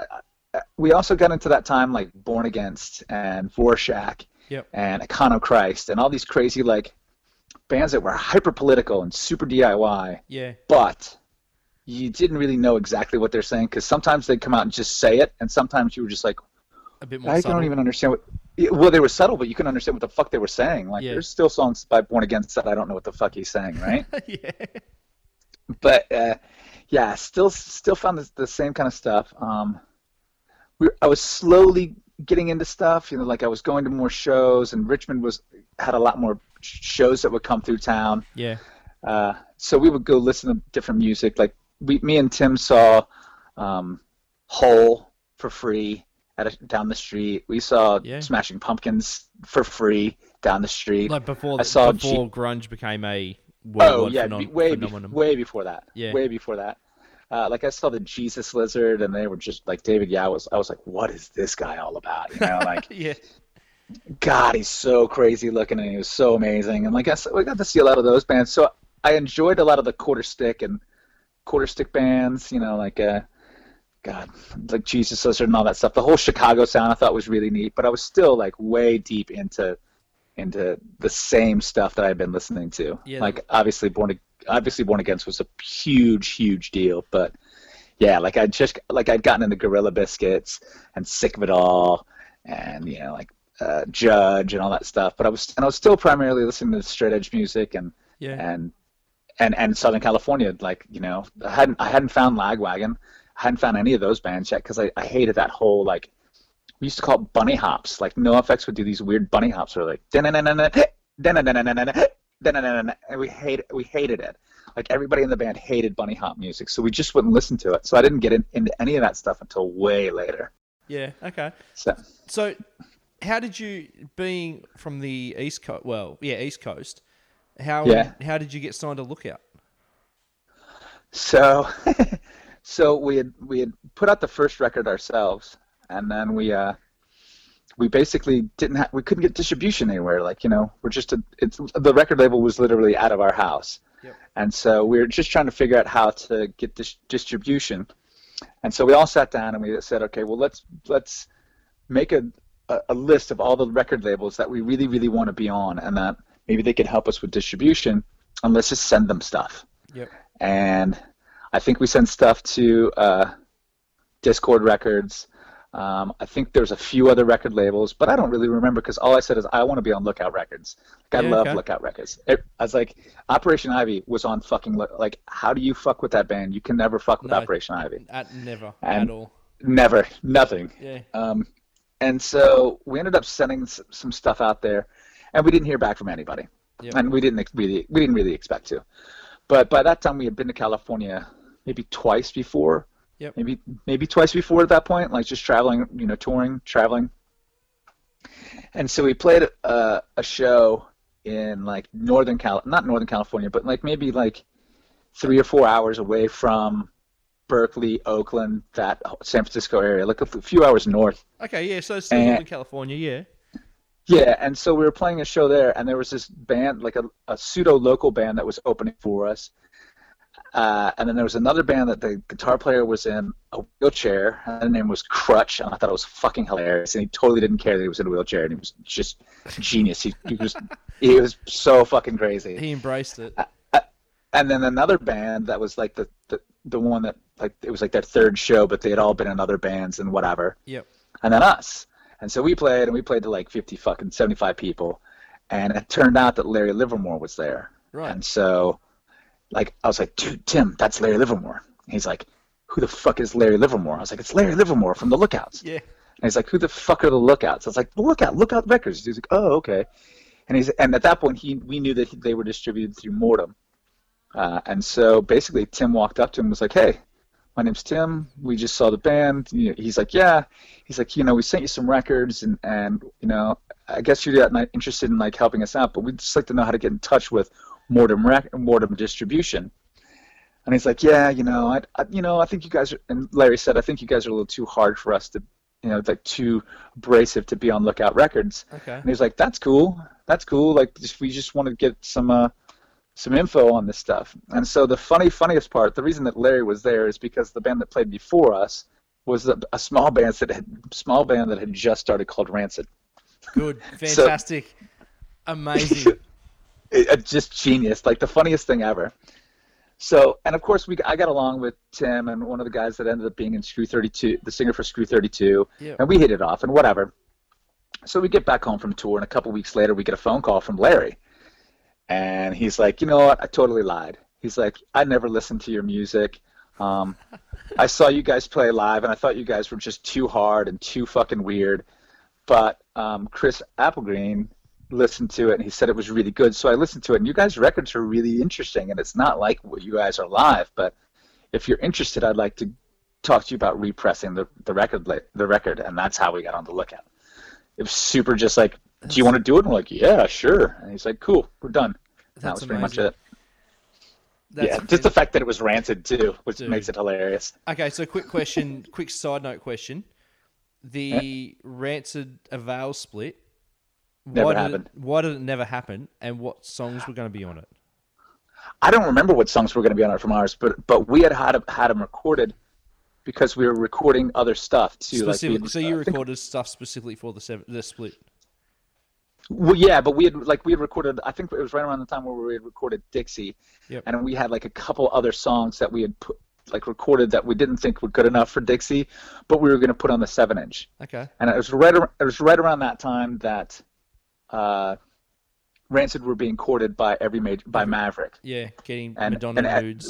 We also got into that time like Born Against and Rorschach Yep. and Econochrist and all these crazy like bands that were hyper political and super DIY yeah. but you didn't really know exactly what they're saying because sometimes they'd come out and just say it, and sometimes you were just like, A bit more I subtle. don't even understand what. Well, they were subtle, but you couldn't understand what the fuck they were saying. Like, Yeah. there's still songs by Born Against that I don't know what the fuck he's saying, right? yeah. but uh, yeah, still, still found the, the same kind of stuff. Um, we, I was slowly getting into stuff. You know, like I was going to more shows, and Richmond was had a lot more shows that would come through town. Yeah. Uh, so we would go listen to different music. Like we, me and Tim saw um, Hole for free at a, down the street. We saw Yeah. Smashing Pumpkins for free down the street. Like before, I saw before grunge became a oh yeah, phenom- be- way be- way before that. Yeah. Way before that. Uh, like I saw the Jesus Lizard, and they were just like David Yow was. I was like, what is this guy all about? You know, like yeah. God, he's so crazy looking, and he was so amazing. And like I said, we got to see a lot of those bands. So I enjoyed a lot of the Quarterstick and Quarterstick bands. You know, like uh, God, like Jesus Lizard and all that stuff. The whole Chicago sound I thought was really neat, but I was still like way deep into into the same stuff that I've been listening to. Yeah. Like obviously Born obviously Born Against was a huge, huge deal, but yeah, like I just like I'd gotten into Gorilla Biscuits and Sick of It All, and you know like uh, Judge and all that stuff. But I was and I was still primarily listening to straight edge music and Yeah. and and and Southern California. Like you know, I hadn't I hadn't found Lagwagon, I hadn't found any of those bands yet because I, I hated that whole like we used to call it bunny hops. Like NoFX would do these weird bunny hops where like and we hate we hated it. Like everybody in the band hated bunny hop music, so we just wouldn't listen to it. So I didn't get in, into any of that stuff until way later. Yeah. Okay. So So, how did you, being from the East Coast, well, yeah, East Coast, how Yeah. how did you get signed to Lookout? So, so we had we had put out the first record ourselves, and then we uh, we basically didn't have we couldn't get distribution anywhere. Like you know, we're just a, it's the record label was literally out of our house, Yep. and so we were just trying to figure out how to get this distribution. And so we all sat down and we said, okay, well let's let's make a a, a list of all the record labels that we really really want to be on, and that maybe they could help us with distribution, and let's just send them stuff Yep. and I think we sent stuff to uh, Dischord Records. Um, I think there's a few other record labels, but I don't really remember because all I said is I want to be on Lookout Records. Like, I Yeah, love okay. Lookout Records. It, I was like, Operation Ivy was on fucking Look- like. How do you fuck with that band? You can never fuck with No. Operation Ivy. At never And- at all. Never, nothing. Yeah. Um, and so we ended up sending s- some stuff out there, and we didn't hear back from anybody, Yep. and we didn't really we didn't really expect to. But by that time, we had been to California maybe twice before. Yep. Maybe maybe twice before at that point, like just traveling, you know, touring, traveling. And so we played a, a show in like Northern Cal, not Northern California, but like maybe like three or four hours away from Berkeley, Oakland, that San Francisco area, like a f- few hours north. Okay, yeah, so still And- California, yeah. Yeah, and so we were playing a show there, and there was this band, like a, a pseudo local band that was opening for us. Uh, and then there was another band that the guitar player was in a wheelchair, and the name was Crutch, and I thought it was fucking hilarious. And he totally didn't care that he was in a wheelchair, and he was just genius. He, he was he was so fucking crazy. He embraced it. and then another band that was like the, the the one that like it was like their third show, but they had all been in other bands and whatever. Yep. And then us, and so we played, and we played to like fifty fucking seventy five people, and it turned out that Larry Livermore was there, Right. and so like I was like, dude, Tim, that's Larry Livermore. And he's like, who the fuck is Larry Livermore? I was like, it's Larry Livermore from the Lookouts. Yeah. And he's like, who the fuck are the Lookouts? I was like, the Lookout, Lookout Records. He's like, oh, okay. And he's and at that point he we knew that he, they were distributed through Mordam. Uh, and so basically Tim walked up to him and was like, hey, my name's Tim. We just saw the band. You know, He's like, yeah. He's like, you know, we sent you some records and and you know, I guess you're not interested in like helping us out, but we'd just like to know how to get in touch with Mordam rec- Mordam distribution. And he's like, yeah, you know, I, I, you know, I think you guys are, and Larry said, I think you guys are a little too hard for us to, you know, like too abrasive to be on Lookout Records. Okay. And he's like, "That's cool. That's cool. Like, just, we just want to get some uh, some info on this stuff." And so the funny, funniest part, the reason that Larry was there is because the band that played before us was a, a small band that had small band that had just started called Rancid. Good. So- Fantastic. Amazing. It, it- just genius, like the funniest thing ever. So, and of course, we I got along with Tim and one of the guys that ended up being in Screw 32, the singer for Screw 32, Yeah. and we hit it off and whatever. So we get back home from tour, and a couple weeks later, we get a phone call from Larry, and he's like, "You know what? I totally lied." He's like, "I never listened to your music. Um, I saw you guys play live, and I thought you guys were just too hard and too fucking weird." But um, Chris Appelgren listened to it, and he said it was really good. So I listened to it, and you guys' records are really interesting, and it's not like what you guys are live. But if you're interested, I'd like to talk to you about repressing the, the record the record, and that's how we got on the lookout. It was super, just like, do you want to do it? And we're like, yeah, sure. And he's like, cool, we're done. that That's was pretty much it. That's yeah, just the fact that it was rancid too, which Dude. makes it hilarious. Okay, so quick question, quick side note question. The Rancid Avail split. Never why did happened. It, why did it never happen? And what songs were going to be on it? I don't remember what songs were going to be on it from ours, but but we had had had them recorded because we were recording other stuff too. Like we so you I think- recorded stuff specifically for the seven, the split. Well, yeah, but we had like we had recorded. I think it was right around the time where we had recorded Dixie, Yep. and we had like a couple other songs that we had put like recorded that we didn't think were good enough for Dixie, but we were going to put on the seven inch. Okay. And it was right. ar- It was right around that time that uh, Rancid were being courted by every major by Maverick. Yeah, getting And- Madonna and at-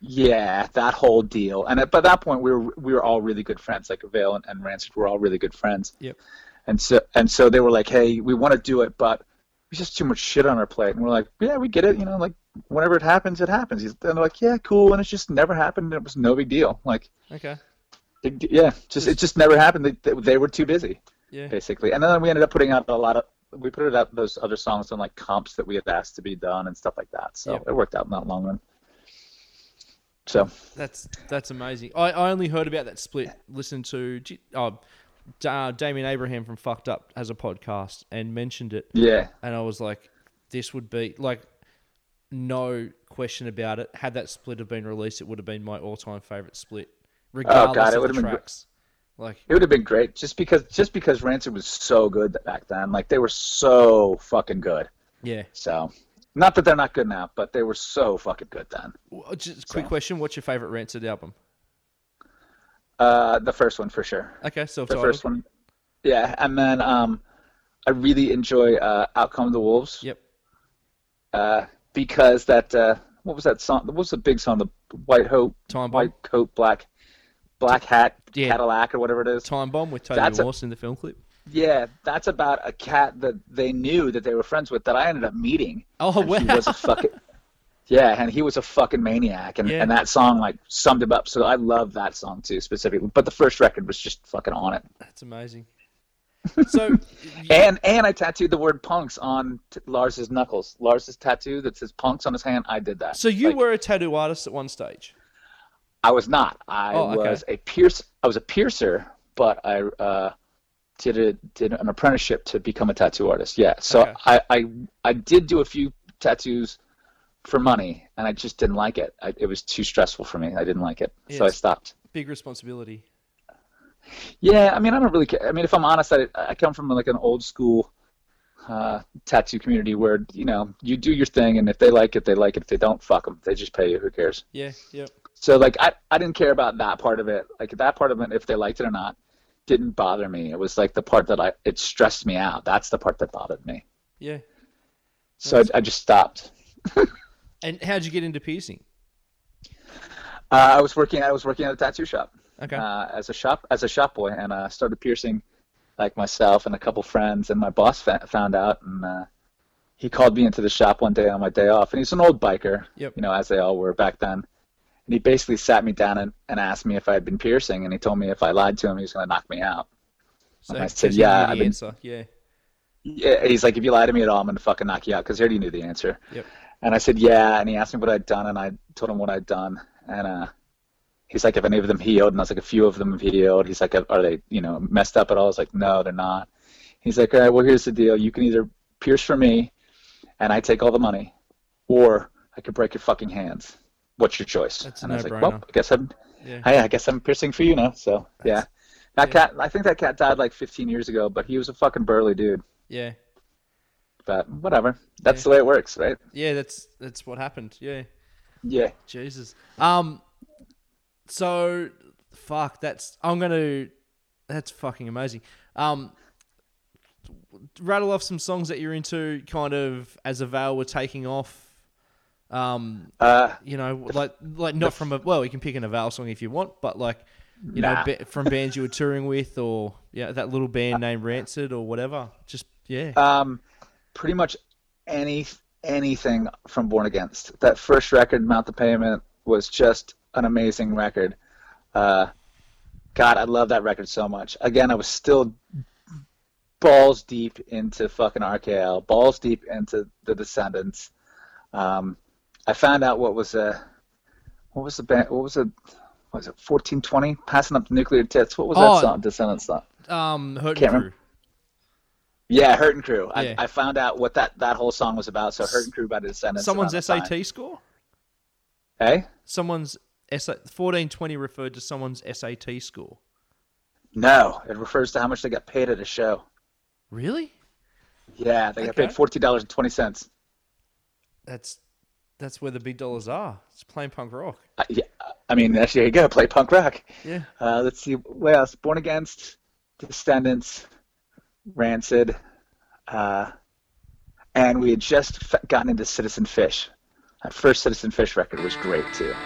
Yeah, that whole deal. And at, by that point, we were we were all really good friends. Like Avail and, and Rancid were all really good friends. Yep. And so and so they were like, "Hey, we want to do it, but there's just too much shit on our plate." And we're like, "Yeah, we get it. You know, like whenever it happens, it happens." And they're like, "Yeah, cool." And it's just never happened. And it was no big deal. Like, Okay. it, yeah, just it just never happened. They, they, they were too busy, Yeah. basically. And then we ended up putting out a lot of we put it out those other songs on like comps that we had asked to be done and stuff like that. So Yep. it worked out in that long run. So That's that's amazing. I, I only heard about that split. Listened to oh, Da- Damian Abraham from Fucked Up has a podcast and mentioned it, yeah, and I was like, this would be like, no question about it. Had that split have been released, it would have been my all-time favorite split, oh, regardless Oh, it of would the have been tracks. Like, It would have been great just because just because Rancid was so good back then. Like they were so fucking good. yeah. So not that they're not good now, but they were so fucking good then. Well, Just quick question: What's your favorite Rancid album? Uh, the first one for sure. Okay, so The first one. Yeah, and then um, I really enjoy uh, "Outcome of the Wolves" Yep. uh, because that uh, what was that song? What was the big song? The White Hope, Time bomb. White Coat, Black, Black Hat, Yeah. Cadillac, or whatever it is. Time bomb with Toby That's a- in the film clip. Yeah, that's about a cat that they knew that they were friends with that I ended up meeting. Oh wow. He was a fucking yeah, and he was a fucking maniac, and, Yeah. and that song like summed him up. So I love that song too specifically. But the first record was just fucking on it. That's amazing. So, And and I tattooed the word punks on t- Lars's knuckles. Lars's tattoo that says punks on his hand. I did that. so you Like, were a tattoo artist at one stage. I was not. I Oh, okay. was a pierce. I was a piercer, but I uh, did a, did an apprenticeship to become a tattoo artist. Yeah. So Okay. I, I I did do a few tattoos for money, and I just didn't like it. I, it was too stressful for me. I didn't like it, so I stopped. Big responsibility. Yeah, I mean, I don't really care. I mean, if I'm honest, I, I come from like an old school uh, tattoo community where you know you do your thing, and if they like it, they like it. If they don't, fuck them. They just pay you. Who cares? Yeah. Yep. So like I, I didn't care about that part of it. Like that part of it, if they liked it or not, didn't bother me. It was like the part that I it stressed me out. That's the part that bothered me. Yeah. So I, I just stopped. And how'd you get into piercing? Uh, I was working. I was working at a tattoo shop Okay. uh, as a shop as a shop boy, and uh, started piercing like myself and a couple friends. And my boss fa- found out, and uh, he called me into the shop one day on my day off. And he's an old biker, Yep. you know, as they all were back then. And he basically sat me down and, and asked me if I had been piercing, and he told me if I lied to him, he was going to knock me out. so I said, because you knew yeah, I've been- answer. Yeah. Yeah, he's like, if you lie to me at all, I'm gonna fucking knock you out because he already knew the answer. Yep. And I said, yeah. And he asked me what I'd done, and I told him what I'd done. And uh, he's like, if any of them healed, and I was like, a few of them have healed. He's like, are they, you know, messed up at all? I was like, no, they're not. He's like, all right, well, here's the deal. You can either pierce for me, and I take all the money, or I could break your fucking hands. What's your choice? That's and I was like, well, I guess I'm, Yeah. I, I guess I'm piercing for you now. So yeah, that yeah. cat. I think that cat died like 15 years ago, but he was a fucking burly dude Yeah. But whatever. That's Yeah. the way it works, right? Yeah. That's that's what happened. Yeah. Yeah. Jesus. Um. So, fuck. That's I'm gonna. That's fucking amazing. Um. Rattle off some songs that you're into, kind of as Avail were taking off. Um. Uh, You know, like like not from a well, you can pick an Avail song if you want, but like you know, Nah. ba- from bands you were touring with, or yeah, that little band named Rancid or whatever. Just yeah. um, pretty much any anything from Born Against. That first record, Mount the Payment, was just an amazing record. Uh, God, I love that record so much. Again, I was still balls deep into fucking RKL, balls deep into the Descendents. Um, I found out what was a what was the band? What was it? What was it? Fourteen twenty, passing up the nuclear tits. What was Oh. that song? Descendents song. Um, Hurtin' Can't remember. Yeah, Hurtin' Crew. Yeah. I, I found out what that, that whole song was about. So Hurtin' Crew by the Descendents. Someone's SAT time. score. Hey? Someone's SA, fourteen twenty referred to someone's SAT score. No, it refers to how much they got paid at a show. Really? Yeah, they got paid fourteen dollars and twenty cents. That's that's where the big dollars are. It's playing punk rock. Uh, yeah, I mean, that's, there you go. Play punk rock. Yeah. Uh, let's see. What else? Born Against, Descendents, Rancid, uh, and we had just gotten into Citizen Fish. That first Citizen Fish record was great too.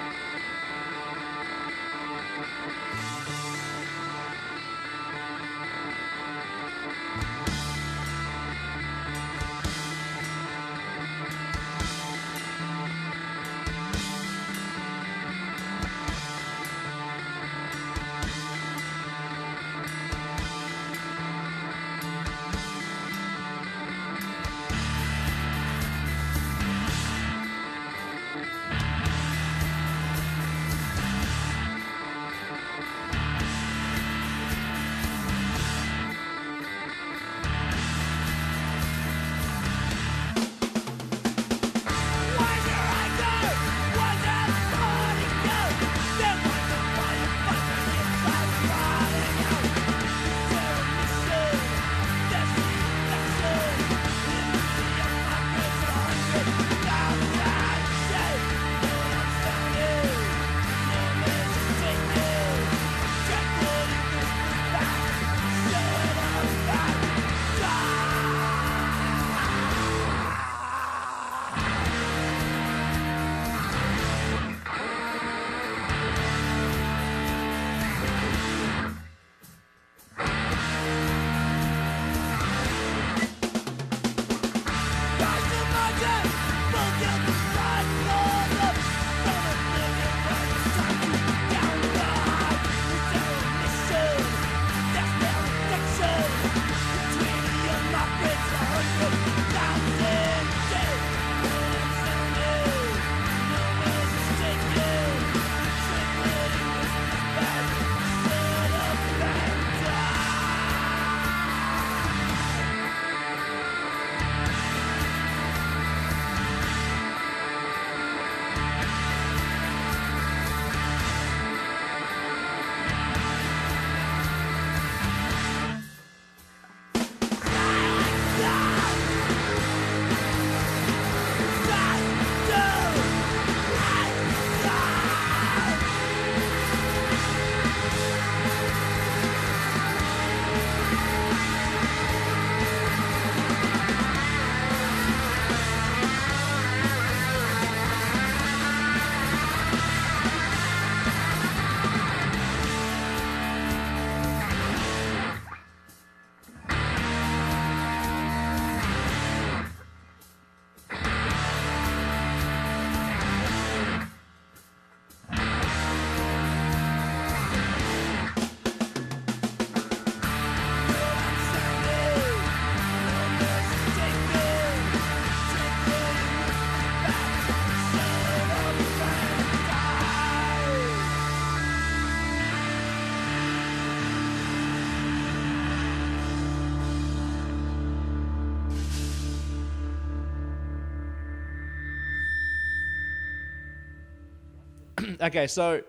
Okay, so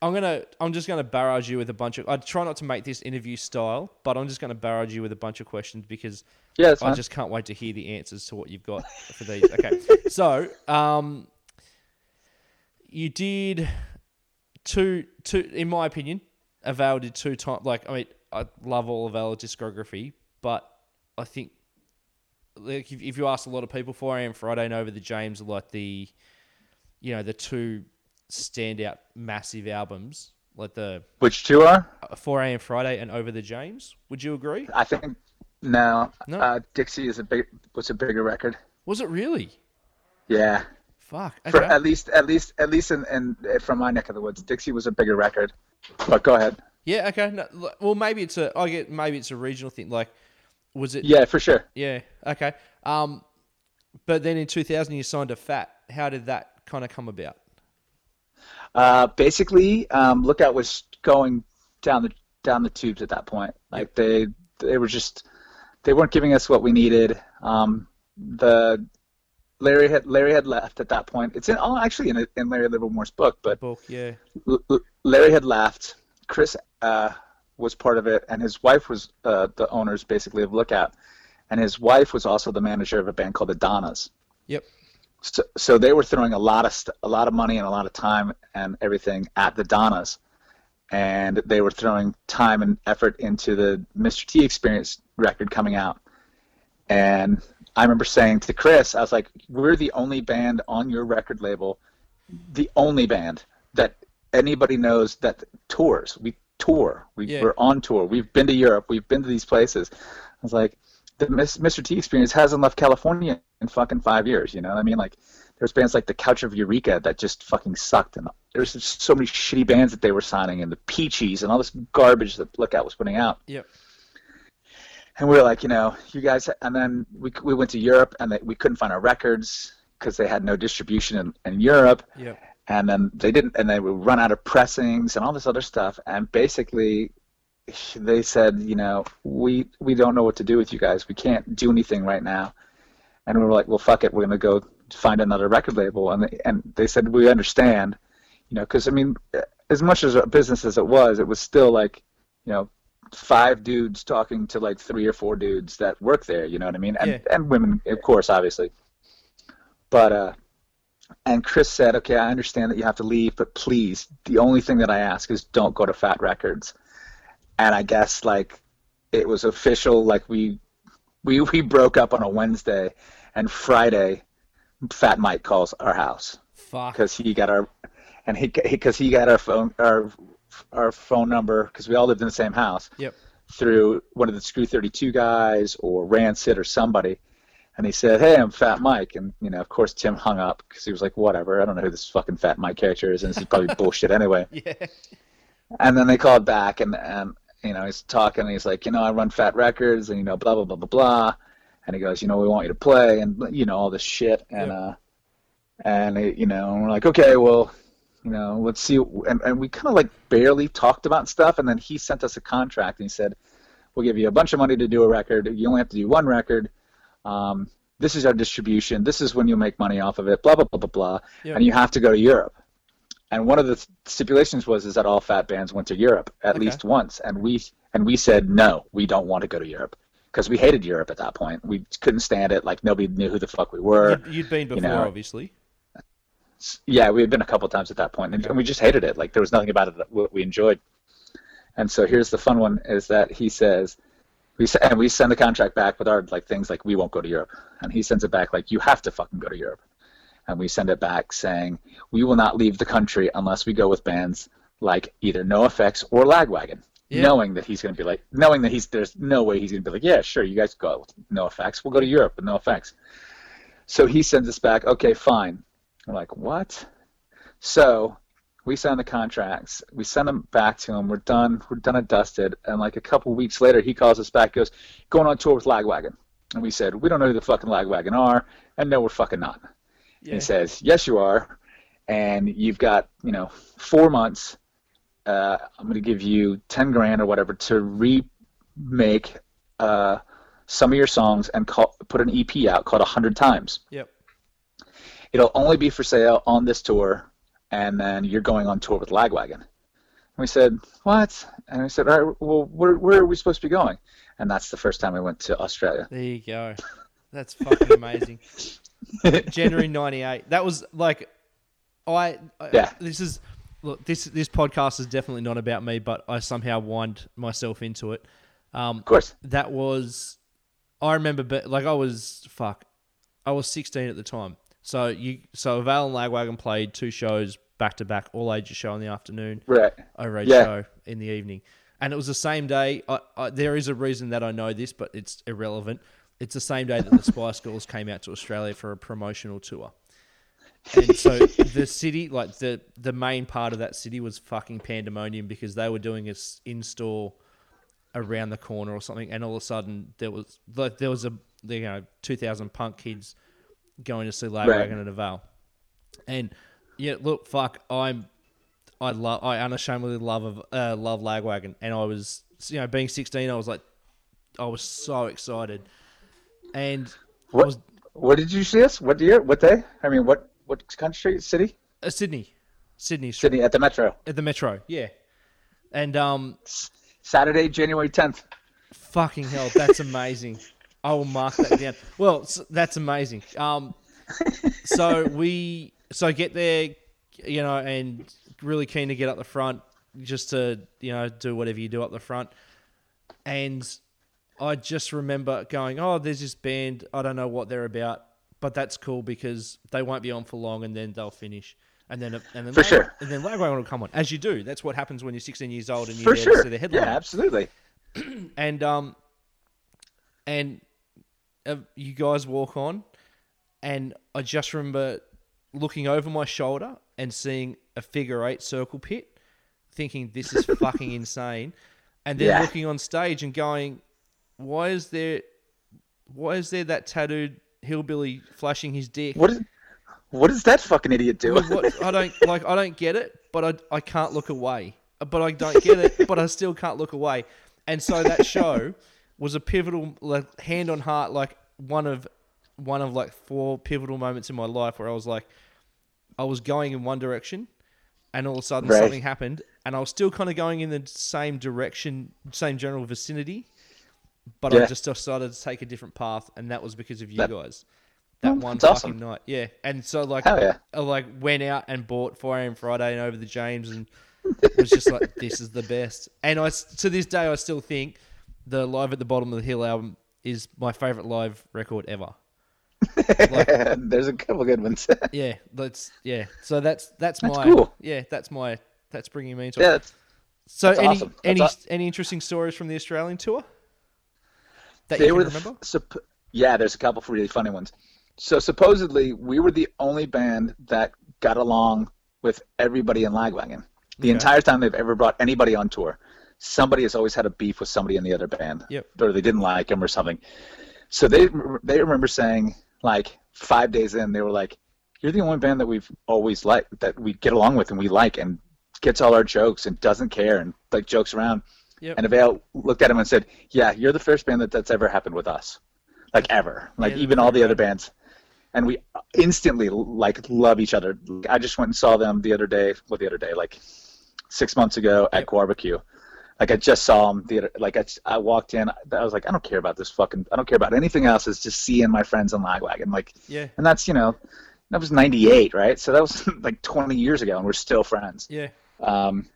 I'm gonna I'm just gonna barrage you with a bunch of. I try not to make this interview style, but I'm just gonna barrage you with a bunch of questions because Yeah, I just can't wait to hear the answers to what you've got for these. Okay, so um, you did two two in my opinion, Avail did two times. Like I mean, I love all of Avail's discography, but I think like if, if you ask a lot of people, 4 a.m. Friday and Over the James are like the you know the two standout massive albums, like the Which two are? uh, 4 a.m. Friday and Over the James. Would you agree? I think no. No. Uh, Dixie is a big was a bigger record. Was it really? Yeah. Fuck. For at least at least at least in, in from my neck of the woods, Dixie was a bigger record. But go ahead. Yeah. Okay. No, well, maybe it's a. I get. Maybe it's a regional thing. Like, was it? Yeah, for sure. Yeah. Okay. Um, but then in 2000 you signed a Fat. How did that kind of come about? Uh, basically, um, Lookout was going down the down the tubes at that point. Like they they were just they weren't giving us what we needed. Um, the Larry had Larry had left at that point. It's in oh, actually in, in Larry Livermore's book, but Book. Yeah. L- L- Larry had left. Chris uh, was part of it, and his wife was uh, the owners basically of Lookout, and his wife was also the manager of a band called the Donnas. Yep. So, so they were throwing a lot of st- a lot of money and a lot of time and everything at the Donnas, and they were throwing time and effort into the Mr. T Experience record coming out. And I remember saying to Chris, I was like, "We're the only band on your record label, the only band that anybody knows that tours. We tour. We, Yeah. We're on tour. We've been to Europe. We've been to these places." I was like, "The Mr. T Experience hasn't left California in fucking five years." You know what I mean? Like, there's bands like the Couch of Eureka that just fucking sucked, and there's just so many shitty bands that they were signing, and the Peaches and all this garbage that Lookout was putting out Yep. and we were like, you know, you guys, and then we, we went to Europe and they, we couldn't find our records because they had no distribution in, in Europe. Yep. And then they didn't, and they would run out of pressings and all this other stuff. And basically, they said, you know, we we don't know what to do with you guys. We can't do anything right now. And we were like, well, fuck it, we're gonna go find another record label. And they, and they said, we understand, you know, because I mean, as much as a business as it was, it was still like, you know, five dudes talking to like three or four dudes that work there. You know what I mean? And Yeah. and women, of course, obviously. But uh, and Chris said, okay, I understand that you have to leave, but please, the only thing that I ask is don't go to Fat Records. And I guess like it was official, like we we we broke up on a Wednesday, and Friday, Fat Mike calls our house Fuck. because he got our and he because he got our phone our our phone number because we all lived in the same house Yep. through one of the Screw 32 guys or Rancid or somebody. And he said, "Hey, I'm Fat Mike," and you know, of course, Tim hung up because he was like, "Whatever, I don't know who this fucking Fat Mike character is, and this is probably bullshit anyway." Yeah. And then they called back, and and you know, he's talking, and he's like, "You know, I run Fat Records, and you know, blah blah blah blah blah," and he goes, "You know, we want you to play," and you know, all this shit, and Yeah. uh, and it, you know, and we're like, "Okay, well." You know, let's see, and, and we kind of like barely talked about stuff, and then he sent us a contract, and he said, we'll give you a bunch of money to do a record. You only have to do one record. Um, this is our distribution. This is when you'll make money off of it. Blah blah blah blah blah. Yeah. And you have to go to Europe. And one of the stipulations was is that all fat bands went to Europe at Okay. least once. And we and we said no, we don't want to go to Europe because we hated Europe at that point. We couldn't stand it. Like nobody knew who the fuck we were. You'd, you'd been before, know. obviously. Yeah, we had been a couple times at that point, and, and we just hated it. Like there was nothing about it that we enjoyed. And so here's the fun one: is that he says, we and we send the contract back with our like things like we won't go to Europe, and he sends it back like you have to fucking go to Europe, and we send it back saying we will not leave the country unless we go with bands like either NoFX or Lagwagon. Yeah. Knowing that he's going to be like, knowing that he's there's no way he's going to be like, yeah, sure, you guys go with NoFX. we'll go to Europe with effects So he sends us back, okay, fine. We're like, what? So we sign the contracts. We send them back to him. We're done. We're done and dusted. And like a couple weeks later, he calls us back. Goes, going on tour with Lagwagon. And we said, we don't know who the fucking Lagwagon are, and no, we're fucking not. And Yeah. He says, yes, you are, and you've got you know four months. Uh, I'm going to give you ten grand or whatever to remake uh, some of your songs and call, put an EP out called hundred times Yep. it'll only be for sale on this tour and then you're going on tour with Lagwagon. And we said, what? And we said, all right, well, where, where are we supposed to be going? And that's the first time we went to Australia. There you go. That's fucking amazing. January '98. That was like, I. I- Yeah. This is look. This this podcast is definitely not about me, but I somehow wind myself into it. Um, Of course. that was I remember but like I was fuck I was 16 at the time so you so Val and Lagwagon played two shows back to back all ages show in the afternoon Right. overage Yeah. show in the evening and it was the same day I, I, there is a reason that I know this but it's irrelevant it's the same day that the Spice Girls came out to Australia for a promotional tour. And so the city like the the main part of that city was fucking pandemonium because they were doing a s- in-store around the corner or something, and all of a sudden there was like there was a you know two thousand punk kids going to see Lagwagon Right. at Avail, and yeah, look, fuck, I'm I love I unashamedly love of uh, love Lagwagon, and I was you know being sixteen, I was like I was so excited, and What? was Where did you see us? What year? What day? I mean, what what country? City? uh, Sydney, Sydney, Sydney at the Metro. at the Metro, yeah, and um Saturday, January 10th. Fucking hell, that's amazing. I will mark that down. Well, that's amazing. Um, so we so get there, you know, and really keen to get up the front, just to you know do whatever you do up the front, and I just remember going, oh, there's this band. I don't know what they're about, but that's cool because they won't be on for long, and then they'll finish. And then, and then, For Lagwagon- sure. and then Lagwagon will come on, as you do. That's what happens when you're 16 years old and you're For there sure. to see the Yeah, absolutely. and um and uh, you guys walk on and i just remember looking over my shoulder and seeing a figure eight circle pit thinking this is fucking insane and then Yeah. looking on stage and going why is there why is there that tattooed hillbilly flashing his dick What is what does that fucking idiot do? with what I don't like. I don't get it, but I I can't look away. Uh, but I don't get it, but I still can't look away. And so that show was a pivotal, like hand on heart, like one of one of like four pivotal moments in my life where I was like, I was going in one direction, and all of a sudden Right. something happened, and I was still kind of going in the same direction, same general vicinity, but I just decided to take a different path, and that was because of you That- guys. Oh, that one fucking awesome. night, yeah. And so like, yeah. I like went out and bought 4 a.m. Friday and over the James and was just like, this is the best. And I to this day I still think the Live at the Bottom of the Hill album is my favorite live record ever. There's a couple good ones. Yeah, that's yeah. So that's that's, That's my cool. yeah. That's my that's bringing me into yeah, it. So that's any awesome. Any any interesting stories from the Australian tour that they you were can the, remember? supp- yeah, there's a couple really funny ones. So supposedly we were the only band that got along with everybody in Lagwagon. The Okay. entire time they've ever brought anybody on tour, somebody has always had a beef with somebody in the other band, Yep. or they didn't like him or something. So they they remember saying like five days in, they were like, "You're the only band that we've always liked, that we get along with and we like, and gets all our jokes and doesn't care and like jokes around." Yep. And Avail looked at him and said, "Yeah, you're the first band that that's ever happened with us, like ever. Like Yeah, even all the other bands." And we instantly like love each other. I just went and saw them the other day. Well, the other day, like six months ago at Yep. Barbecue. Like I just saw them the other. Like I, I walked in. I was like, I don't care about this fucking. I don't care about anything else. It's just seeing my friends on Lagwagon. Like, Yeah, and that's you know, that was '98, right? So that was like 20 years ago, and we're still friends. yeah, Um,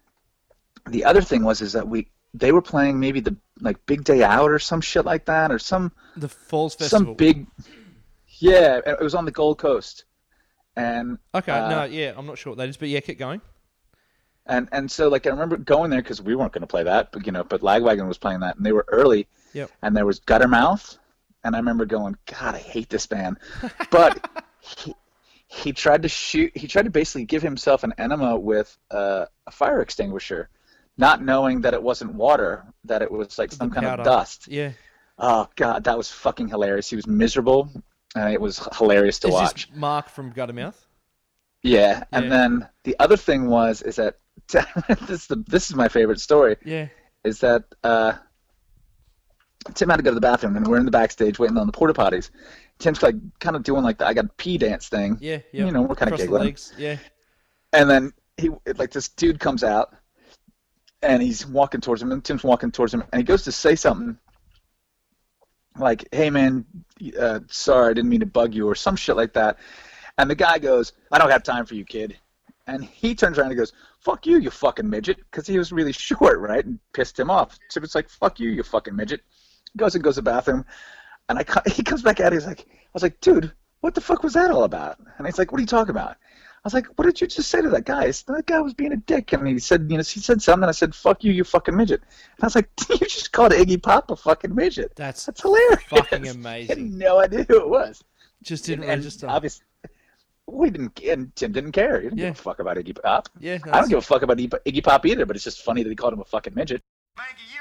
the other thing was is that we they were playing maybe the like Big Day Out or some shit like that or some the Falls Festival. some big yeah it was on the Gold Coast and okay, uh, no, yeah, I'm not sure what that is, but yeah, keep going. and and so like I remember going there because we weren't going to play that but you know but Lagwagon was playing that and they were early Yep. and there was Guttermouth and I remember going God I hate this band but he, he tried to shoot he tried to basically give himself an enema with uh, a fire extinguisher not knowing that it wasn't water that it was like some kind of dust Yeah, oh god that was fucking hilarious he was miserable and it was hilarious to is watch this Mark from Guttermouth? yeah and Yeah. then the other thing was is that this is the, this is my favorite story Yeah, is that uh, Tim had to go to the bathroom, and we're in the backstage waiting on the porta potties. Tim's like kind of doing like the I got pee dance thing. yeah, yeah. You know, we're kinda Cross the giggling. legs. Yeah, and then he like this dude comes out, and he's walking towards him, and Tim's walking towards him, and he goes to say something like, "Hey man, uh, sorry, I didn't mean to bug you," or some shit like that. And the guy goes, "I don't have time for you, kid." And he turns around and goes, "Fuck you, you fucking midget," because he was really short, right, and pissed him off. So it's like, "Fuck you, you fucking midget." He Goes and goes to the bathroom, and I he comes back out. He's like, "I was like, dude, what the fuck was that all about?" And he's like, "What are you talking about?" I was like, "What did you just say to that guy?" He said, That guy was being a dick, and he said, "You know, he said something." And I said, "Fuck you, you fucking midget." And I was like, "You just called Iggy Pop a fucking midget." That's That's hilarious. fucking I had amazing. no idea who it was. Just didn't and register. Obviously, we didn't. And Tim didn't care. He didn't Yeah. give a fuck about Iggy Pop. Yeah, I don't give a fuck about Iggy Iggy Pop either. But it's just funny that he called him a fucking midget. Frankie, you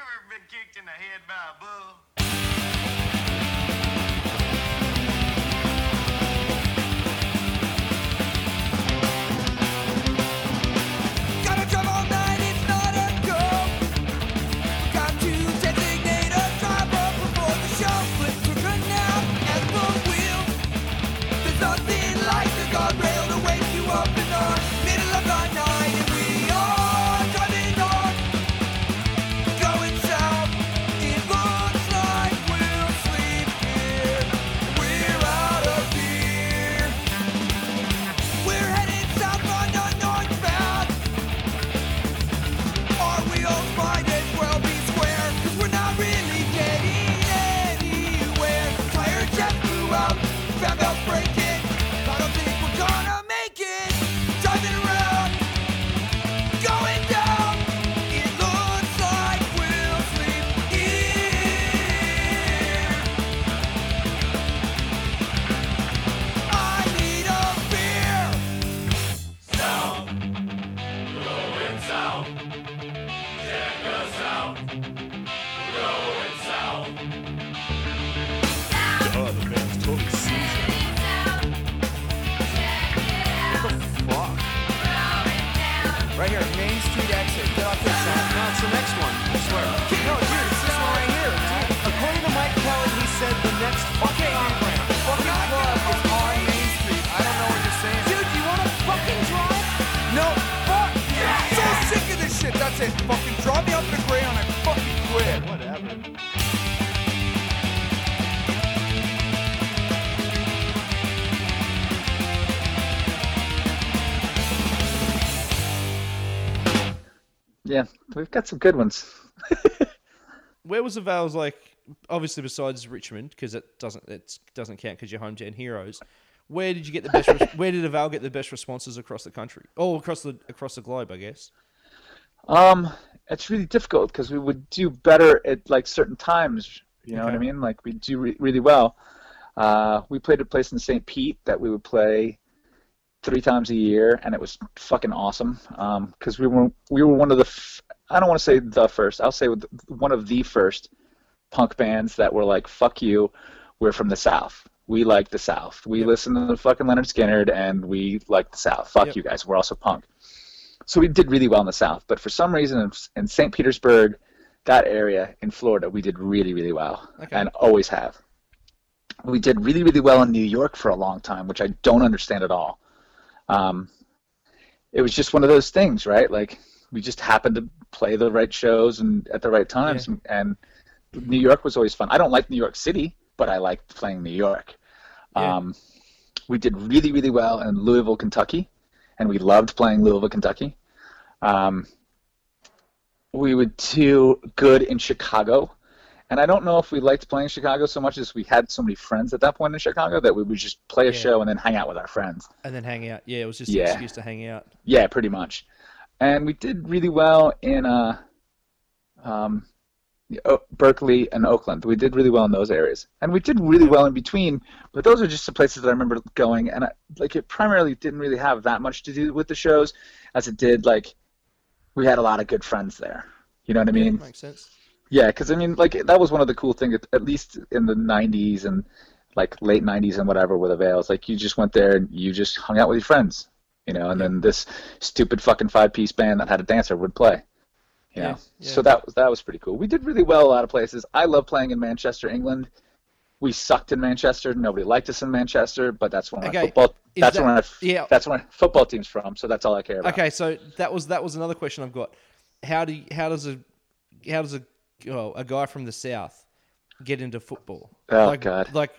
some good ones. Where was the Vales like? Obviously, besides Richmond, because it doesn't it doesn't count because you're hometown heroes. Where did you get the best? where did Avail get the best responses across the country? Oh, across the across the globe, I guess. Um, it's really difficult because we would do better at like certain times. You know what I mean? Like we do re- really well. Uh, we played a place in St. Pete that we would play three times a year, and it was fucking awesome. Because we were we were one of the f- I don't want to say the first. I'll say one of the first punk bands that were like, "Fuck you, we're from the South. We like the South. We Yep. listen to the fucking Lynyrd Skynyrd, and we like the South. Fuck Yep. you guys. We're also punk." So we did really well in the South, but for some reason in, in St. Petersburg, that area in Florida, we did really, really well, Okay. and always have. We did really, really well in New York for a long time, which I don't understand at all. Um, it was just one of those things, right? Like we just happened to play the right shows and at the right times, and New York was always fun. I don't like New York City, but I liked playing New York. Yeah. Um, we did really, really well in Louisville, Kentucky, and we loved playing Louisville, Kentucky. Um, we would do good in Chicago, and I don't know if we liked playing Chicago so much as we had so many friends at that point in Chicago that we would just play a Yeah. show and then hang out with our friends. And then hang out. Yeah, it was just Yeah. an excuse to hang out. Yeah, pretty much. And we did really well in uh, um, Berkeley and Oakland. We did really well in those areas, and we did really well in between. But those are just the places that I remember going, and I, like it primarily didn't really have that much to do with the shows, as it did like we had a lot of good friends there. You know what I Yeah, mean? makes sense. Yeah, because I mean, like that was one of the cool things, at, at least in the '90s and like late '90s and whatever with Avails. Like you just went there and you just hung out with your friends, you know. And then this stupid fucking five-piece band that had a dancer would play. You know? Yeah, yeah. So that was that was pretty cool. We did really well a lot of places. I love playing in Manchester, England. we sucked in Manchester. Nobody liked us in Manchester, but that's where my football. is That's that- where my, yeah. that's where my football team's from. So that's all I care about. Okay, so that was that was another question I've got. How do you, how does a how does a oh, a guy from the south get into football? Oh, like, God. Like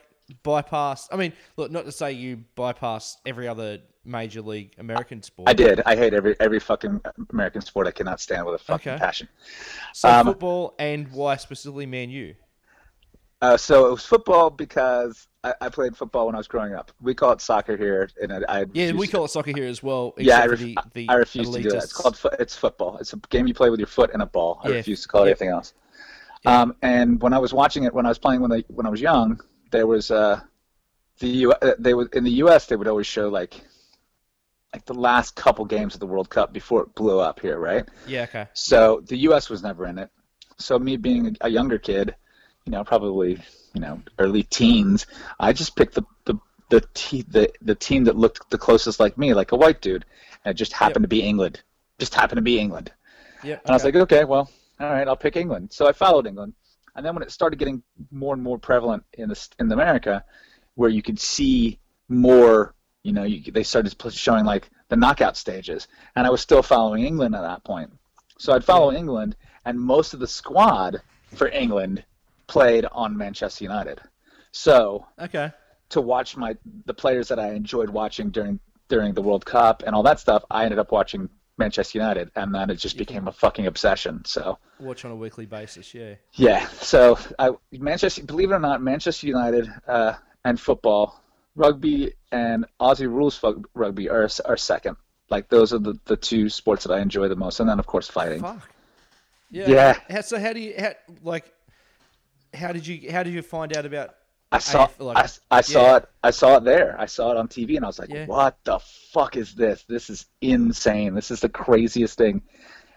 bypass. I mean, look, not to say you bypass every other major league American sport. I did. I hate every every fucking American sport. I cannot stand with a fucking Okay. passion. So um, football and why specifically Man U? Uh, so it was football because I, I played football when I was growing up. We call it soccer here, and I, I Yeah, we call it soccer here as well. Yeah, I, ref- the, the I refuse to do that. It's called fo- it's football. It's a game you play with your foot and a ball. I Yeah. refuse to call it Yeah. anything else. Um, and when I was watching it, when I was playing when I when I was young, there was uh, the U- uh, they would in the U.S. they would always show like like the last couple games of the World Cup before it blew up here, right? Yeah, okay. So the U.S. was never in it. So me being a younger kid, you know, probably you know early teens, I just picked the the the, te- the the team that looked the closest like me, like a white dude, and it just happened to be England. Just happened to be England. Yeah, And I was like, okay, well, all right, I'll pick England. So I followed England, and then when it started getting more and more prevalent in the in America, where you could see more, you know, you, they started showing like the knockout stages, and I was still following England at that point. So I'd follow England, and most of the squad for England played on Manchester United. So okay. to watch my the players that I enjoyed watching during during the World Cup and all that stuff, I ended up watching Manchester United, and then it just became a fucking obsession. So Watch on a weekly basis. Yeah. yeah, so I, Manchester, believe it or not, Manchester United uh, and football, rugby and Aussie rules rugby are are second. Like those are the, the two sports that I enjoy the most, and then of course fighting. Fuck. Yeah. Yeah. So how do you how, like? How did you how did you find out about? I saw AF like- I, I saw yeah. it I saw it there. I saw it on TV and I was like, Yeah. "What the fuck is this? This is insane. This is the craziest thing."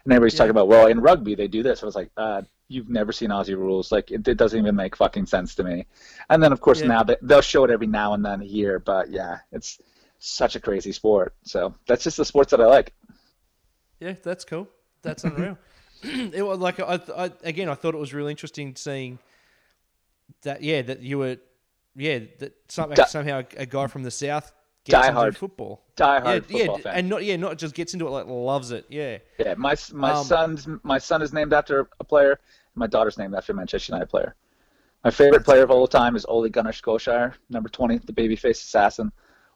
And everybody's Yeah. talking about, "Well, in rugby they do this." I was like, uh, "You've never seen Aussie rules. Like it, it doesn't even make fucking sense to me." And then of course Yeah. now they, they'll show it every now and then here, but yeah, it's such a crazy sport. So that's just the sports that I like. Yeah, that's cool. That's unreal. it was like I, I again, I thought it was really interesting seeing that. Yeah, that you were. Yeah, that some, somehow a guy from the south gets into Diehard. football. Die-hard yeah, football yeah, fan. and not yeah, not just gets into it like loves it. Yeah, Yeah, my my Um, son's my son is named after a player. My daughter's named after a Manchester United player. My favorite player of all time is Ole Gunnar Solskjaer, number twenty, the babyface assassin.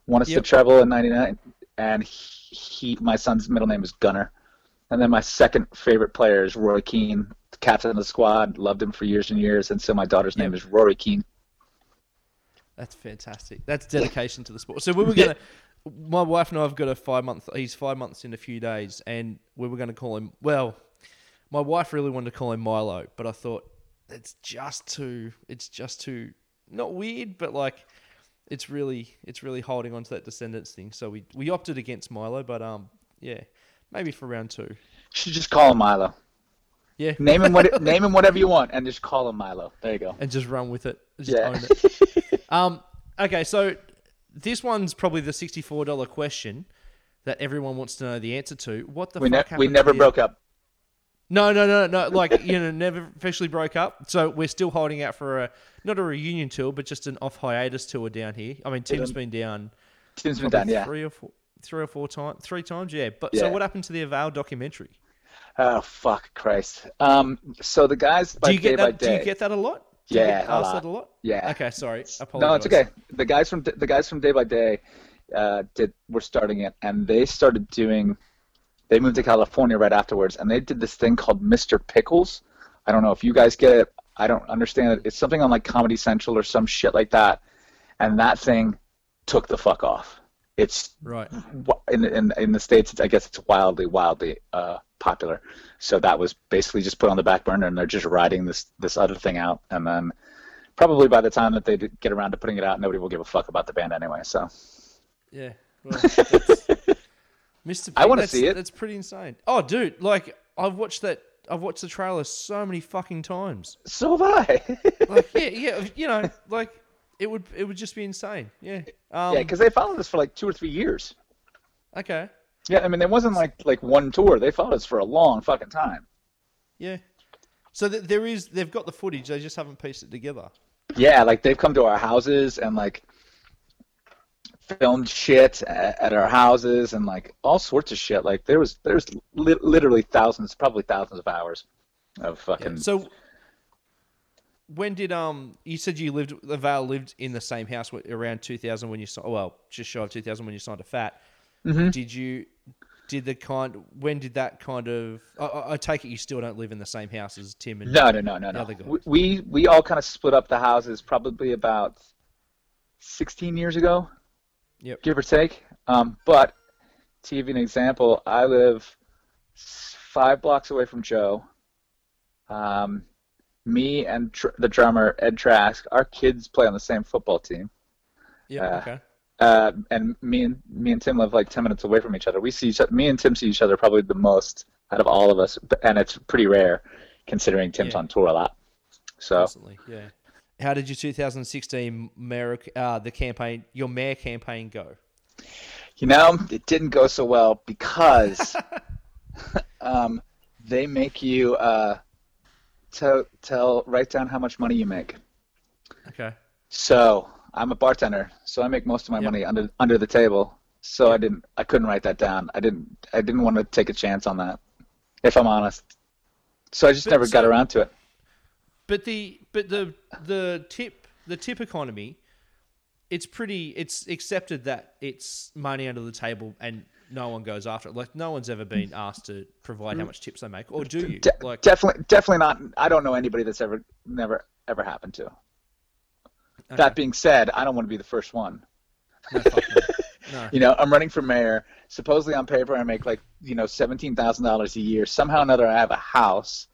Won us Yep. the treble in '99, and he, my son's middle name is Gunnar. And then my second favorite player is Roy Keane, the captain of the squad. Loved him for years and years, and so my daughter's name is Rory Keane. That's fantastic. That's dedication to the sport. So we were gonna. My wife and I have got a five month. He's five months in a few days, and we were going to call him. Well, my wife really wanted to call him Milo, but I thought it's just too. It's just too not weird, but like it's really it's really holding on to that Descendents thing. So we we opted against Milo, but um yeah, maybe for round two. You should just call him Milo. Yeah, Name him what name him whatever you want, and just call him Milo. There you go. and just run with it. Just Yeah. own it. Um. Okay, so this one's probably the sixty-four dollar question that everyone wants to know the answer to. What the we, ne- fuck we never broke up. No, no, no, no. Like you know, never officially broke up. So we're still holding out for a not a reunion tour, but just an off hiatus tour down here. I mean, Tim's been down Tim's been done, yeah. three or four, three or four times, three times, yeah. But so what happened to the Avail documentary? Oh fuck, Christ. Um, so the guys by Do you day get by that? Do you get that a lot? Do Yeah, a lot. a lot. Yeah. Okay, sorry. Apologize. No, it's okay. The guys from the guys from Day by Day uh, did were starting it, and they started doing. They moved to California right afterwards, and they did this thing called Mr. Pickles. I don't know if you guys get it. I don't understand it. It's something on like Comedy Central or some shit like that, and that thing took the fuck off. It's Right. in in in the states. I guess it's wildly wildly uh, popular. So that was basically just put on the back burner, and they're just riding this this other thing out, and then probably by the time that they get around to putting it out, nobody will give a fuck about the band anyway. So Yeah. Well, Mr. I wanna see it. That's pretty insane. Oh, dude, like I've watched that. I've watched the trailer so many fucking times. so have I. Like, yeah, yeah, you know, like it would, it would just be insane. Yeah. Um, yeah, because they followed us for like two or three years. okay. Yeah, I mean, it wasn't like like one tour. They followed us for a long fucking time. Yeah. So th- there is, they've got the footage. They just haven't pieced it together. Yeah, like they've come to our houses and like filmed shit at, at our houses and like all sorts of shit. Like there was there's li- literally thousands, probably thousands of hours of fucking. So when did um you said you lived the Vale lived in the same house around 2000 when you well just shy of 2000 when you signed to Fat. Mm-hmm. Did you did the kind when did that kind of I- I, I take it you still don't live in the same house as Tim and No, no, no, no, the no. other guys. We we, we all kind of split up the houses probably about 16 years ago. Yep. give or take. Um, but to give you an example, I live five blocks away from Joe. Um, me and tr- the drummer Ed Trask, our kids play on the same football team, Yeah, uh, okay. Uh, and me and me and Tim live like ten minutes away from each other. We see each other. Me and Tim see each other probably the most out of all of us, and it's pretty rare considering Tim's Yeah. on tour a lot. So Constantly, yeah. How did your 2016 mayor uh, the campaign your mayor campaign go? You know, it didn't go so well because um, they make you uh, tell, tell, write down how much money you make. Okay. So I'm a bartender, so I make most of my Yep. money under under the table. So I didn't, I couldn't write that down. I didn't, I didn't want to take a chance on that, if I'm honest. So I just But never got around to it. But the but the the tip the tip economy, it's pretty it's accepted that it's money under the table and no one goes after it. Like no one's ever been mm. asked to provide how mm. much tips they make, or do you? De- Like definitely, definitely not. I don't know anybody that's ever, never, ever happened to. That being said, I don't want to be the first one. no. You know, I'm running for mayor. Supposedly on paper, I make like you know seventeen thousand dollars a year. Somehow or another, I have a house.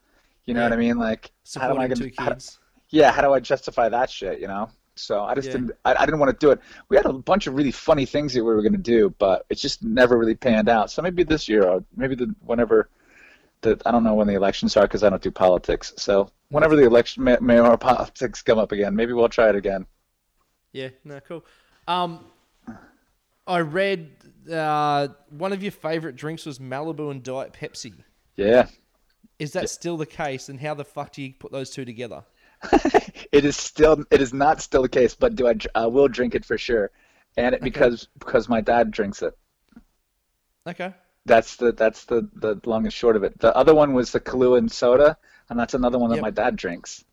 You know Yeah. what I mean? Like, how do I two how- kids. yeah, how do I justify that shit? You know? So I just Yeah. didn't. I, I didn't want to do it. We had a bunch of really funny things that we were gonna do, but it just never really panned out. So maybe this year, or maybe the whenever. The, I don't know when the elections are because I don't do politics. So whenever the election ma- mayoral politics come up again, maybe we'll try it again. Yeah, no, cool. Um, I read uh, one of your favorite drinks was Malibu and Diet Pepsi. Yeah. Is that still the case? And how the fuck do you put those two together? it is still it is not still the case but do i i will drink it for sure and it because because my dad drinks it Okay. That's the that's the the long and short of it the other one was the Kahlua and soda and that's another one that Yep. my dad drinks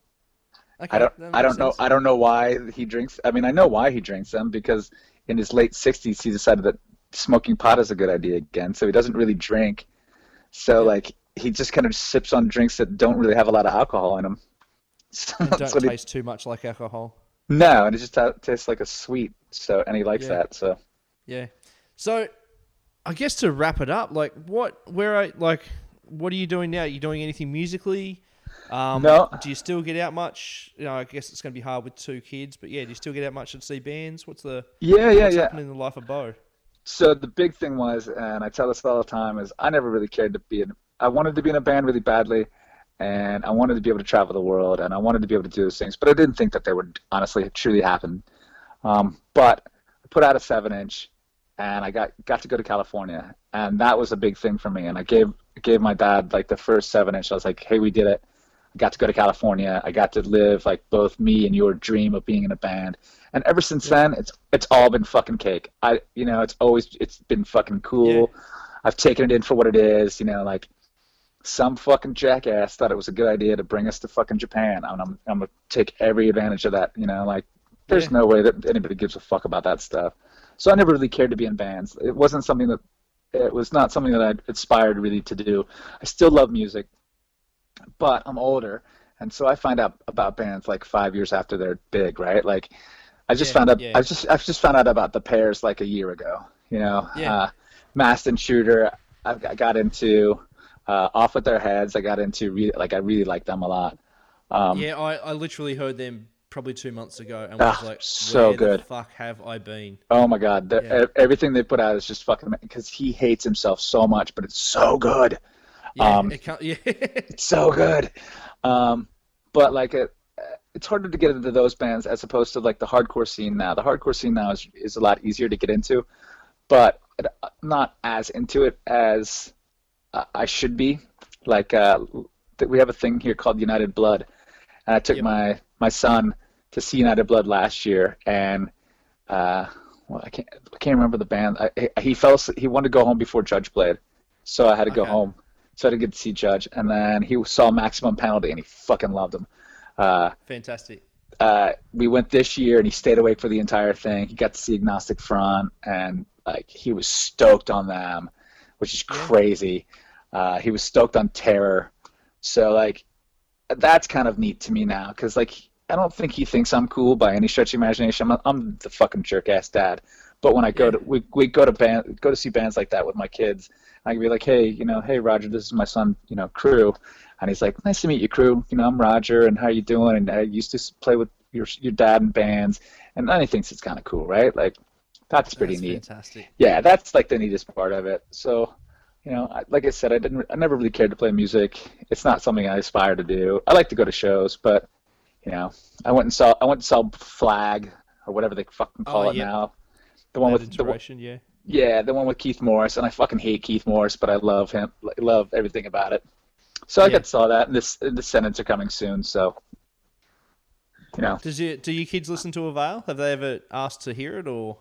Okay. i don't i don't know i don't know why he drinks i mean i know why he drinks them because in his late 60s he decided that smoking pot is a good idea again so he doesn't really drink so like he just kind of sips on drinks that don't really have a lot of alcohol in them so And don't what he- taste too much like alcohol. No, and it just ta- tastes like a sweet. So, and he likes Yeah. that. So, Yeah. So, I guess to wrap it up, like, what, where, are, like, what are you doing now? Are you doing anything musically? Um, No. Do you still get out much? You know, I guess it's going to be hard with two kids, but yeah, do you still get out much and see bands? What's the yeah, yeah, yeah. happening in the life of Beau? So the big thing was, and I tell this all the time, is I never really cared to be in. I wanted to be in a band really badly, and I wanted to be able to travel the world, and I wanted to be able to do those things, but I didn't think that they would honestly truly happen. Um, but I put out a seven-inch, and I got got to go to California, and that was a big thing for me. And I gave gave my dad like the first seven-inch. I was like, "Hey, we did it." I got to go to California. I got to live like both me and your dream of being in a band. And ever since then, it's it's all been fucking cake. I you know, it's always it's been fucking cool. I've taken it in for what it is. You know, like some fucking jackass thought it was a good idea to bring us to fucking Japan. And I'm I'm gonna take every advantage of that. You know, like there's Yeah. no way that anybody gives a fuck about that stuff. So I never really cared to be in bands. It wasn't something that it was not something that I aspired really to do. I still love music, but I'm older, and so I find out about bands like five years after they're big, right? Like I just Yeah, found out. yeah. I just I've just found out about the Pears like a year ago. You know, Yeah. uh, Masked Intruder. I got- got into uh, off with their heads. I got into re- like I really like them a lot. Um, Yeah, I, I literally heard them probably two months ago and was Ah, like, so where good. the fuck have I been? Oh my God! Yeah. Everything they put out is just fucking because he hates himself so much, but it's so good. Yeah, Um, it yeah. It's so good. Um, but like it, it's harder to get into those bands as opposed to like the hardcore scene now. The hardcore scene now is is a lot easier to get into, but not as into it as uh, I should be. Like uh, th- we have a thing here called United Blood, and I took Yep. my my son to see United Blood last year, and uh, well, I can't I can't remember the band. I, I- he fell asleep, he wanted to go home before Judge played, so I had to go Okay. home. So I didn't get to see Judge, and then he saw Maximum Penalty, and he fucking loved him. Uh, Fantastic. uh, we went this year and he stayed awake for the entire thing. He got to see Agnostic Front and like he was stoked on them, which is crazy. Uh, he was stoked on Terror. So like that's kind of neat to me now because like I don't think he thinks I'm cool by any stretch of imagination. I'm, I'm the fucking jerk ass dad. But when I go to we, we go to band go to see bands like that with my kids, I can be like, hey, you know, hey Roger, this is my son, you know, Crew, and he's like, nice to meet you, Crew. You know, I'm Roger, and how you doing? And I used to play with your your dad in bands, and then he thinks it's kind of cool, right? Like that's pretty That's neat. fantastic. Yeah, that's like the neatest part of it. So, you know, I, like I said, I didn't, I never really cared to play music. It's not something I aspire to do. I like to go to shows, but you know, I went and saw, I went and saw Flag or whatever they fucking oh, call Oh, it yeah. now. The one That with the, one- yeah. yeah, the one with Keith Morris, and I fucking hate Keith Morris, but I love him, I love everything about it. So I Yeah. got saw that, and this the Descendents are coming soon, so you know Does you do your kids listen to A Avail? Have they ever asked to hear it, or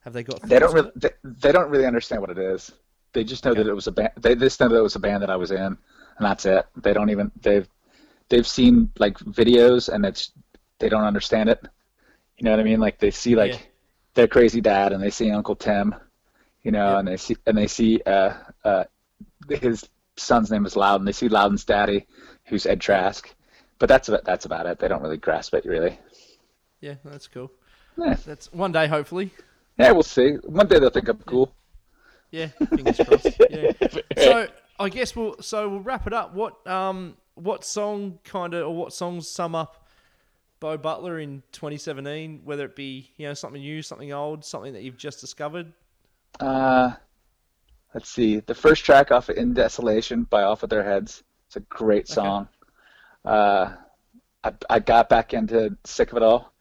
have they got? they don't really they, they don't really understand what it is. They just know Okay. that it was a band. They just know that it was a band that I was in, and that's it. They don't even they've they've seen like videos, and it's they don't understand it. You know what I mean? Like they see like Yeah. their crazy dad, and they see Uncle Tim, you know, Yep. and they see and they see uh, uh, his son's name is Loudon. They see Loudon's daddy, who's Ed Trask, but that's about, that's about it. They don't really grasp it really. Yeah, that's cool. Yeah, That's one day, hopefully. yeah, we'll see. One day they'll think I'm cool. Yeah, fingers crossed. Yeah. So I guess we'll so we'll wrap it up. What um what song kind of or what songs sum up Beau Butler in 2017? Whether it be you know something new, something old, something that you've just discovered. Uh, let's see. The first track off of In Desolation by Off with Their Heads. It's a great song. Uh, I, I got back into Sick of It All.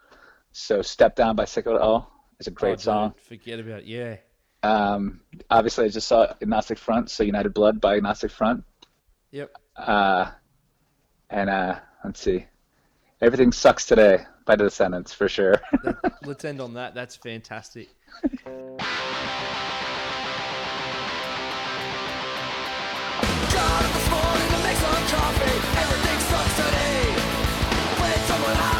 So Step Down by Sick of It All is a great Oh, song. Forget about it. Yeah. Um, obviously, I just saw Agnostic Front, so United Blood by Agnostic Front. Yep. Uh, and uh, let's see. Everything Sucks Today by The Descendents, for sure. Let's end on that. That's fantastic. Got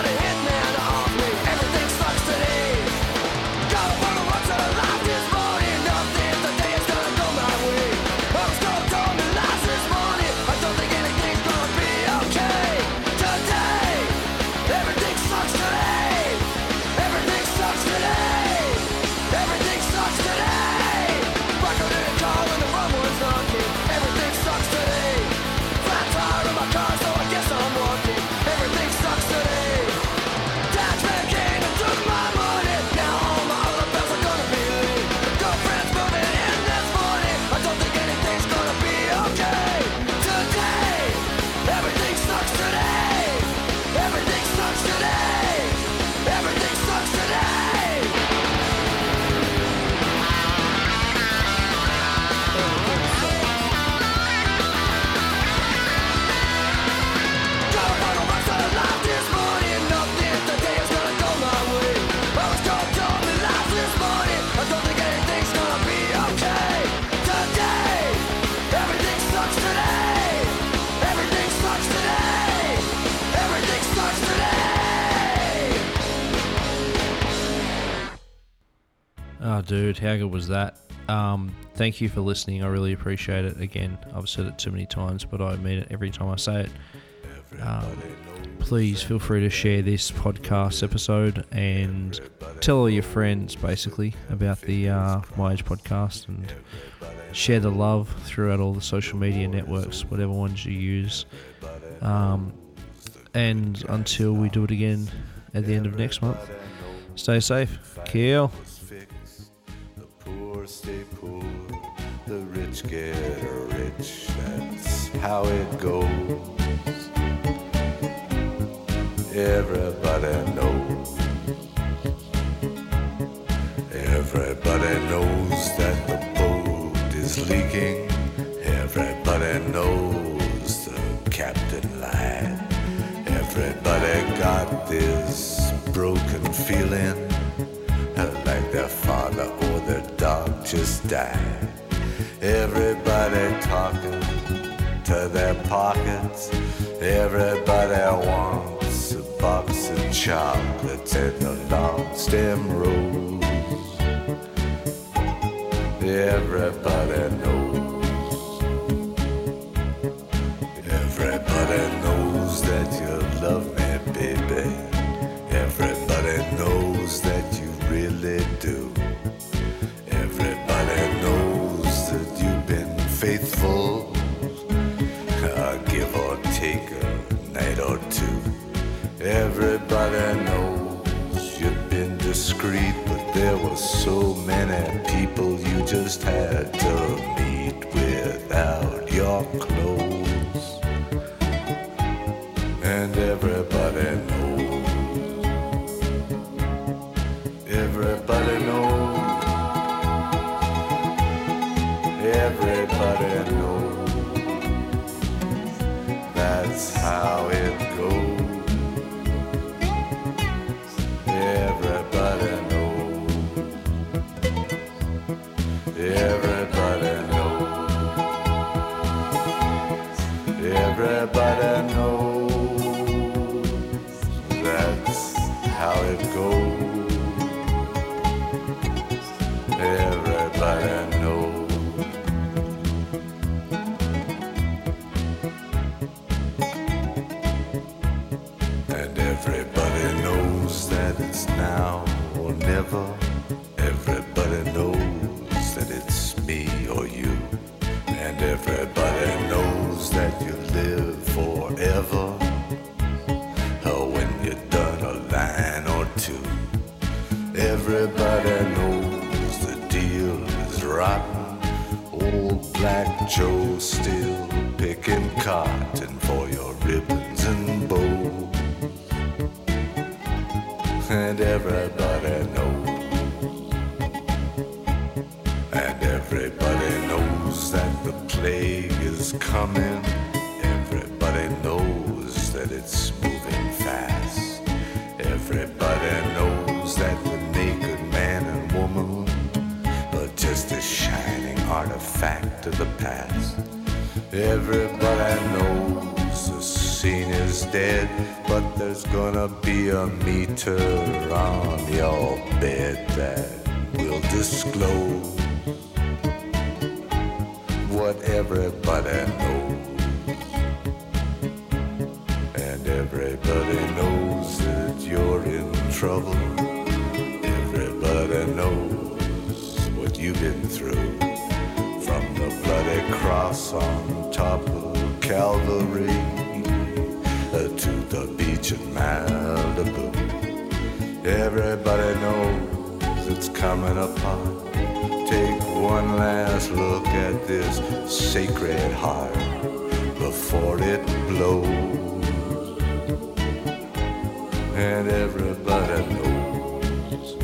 Oh, dude, how good was that? Um, thank you for listening. I really appreciate it. Again, I've said it too many times, but I mean it every time I say it. Um, please feel free to share this podcast episode and tell all your friends basically about the uh, My Age podcast and share the love throughout all the social media networks, whatever ones you use. Um, and until we do it again at the end of next month, stay safe. Kill. Stay poor, the rich get rich. That's how it goes. Everybody knows. Everybody knows that the boat is leaking. Everybody knows the captain lied. Everybody got this broken feeling like their dog just. Everybody talking to their pockets. Everybody wants a box of chocolates and a long stem rose. Everybody so many people you just had to Old Black Joe still picking cotton for your ribbons and bows. And everybody knows. And everybody knows that the plague is coming. Everybody knows that it's moving fast. Everybody knows that the naked artifact of the past. Everybody knows the scene is dead, but there's gonna be a meter on your bed that will disclose what everybody knows. On top of Calvary uh, to the beach in Malibu. Everybody knows it's coming upon. Take one last look at this sacred heart before it blows. And everybody knows.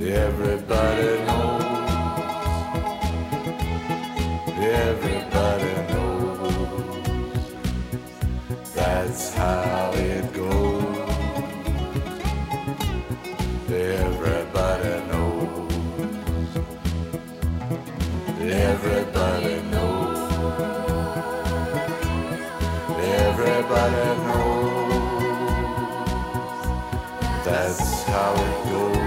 Everybody knows. How it goes.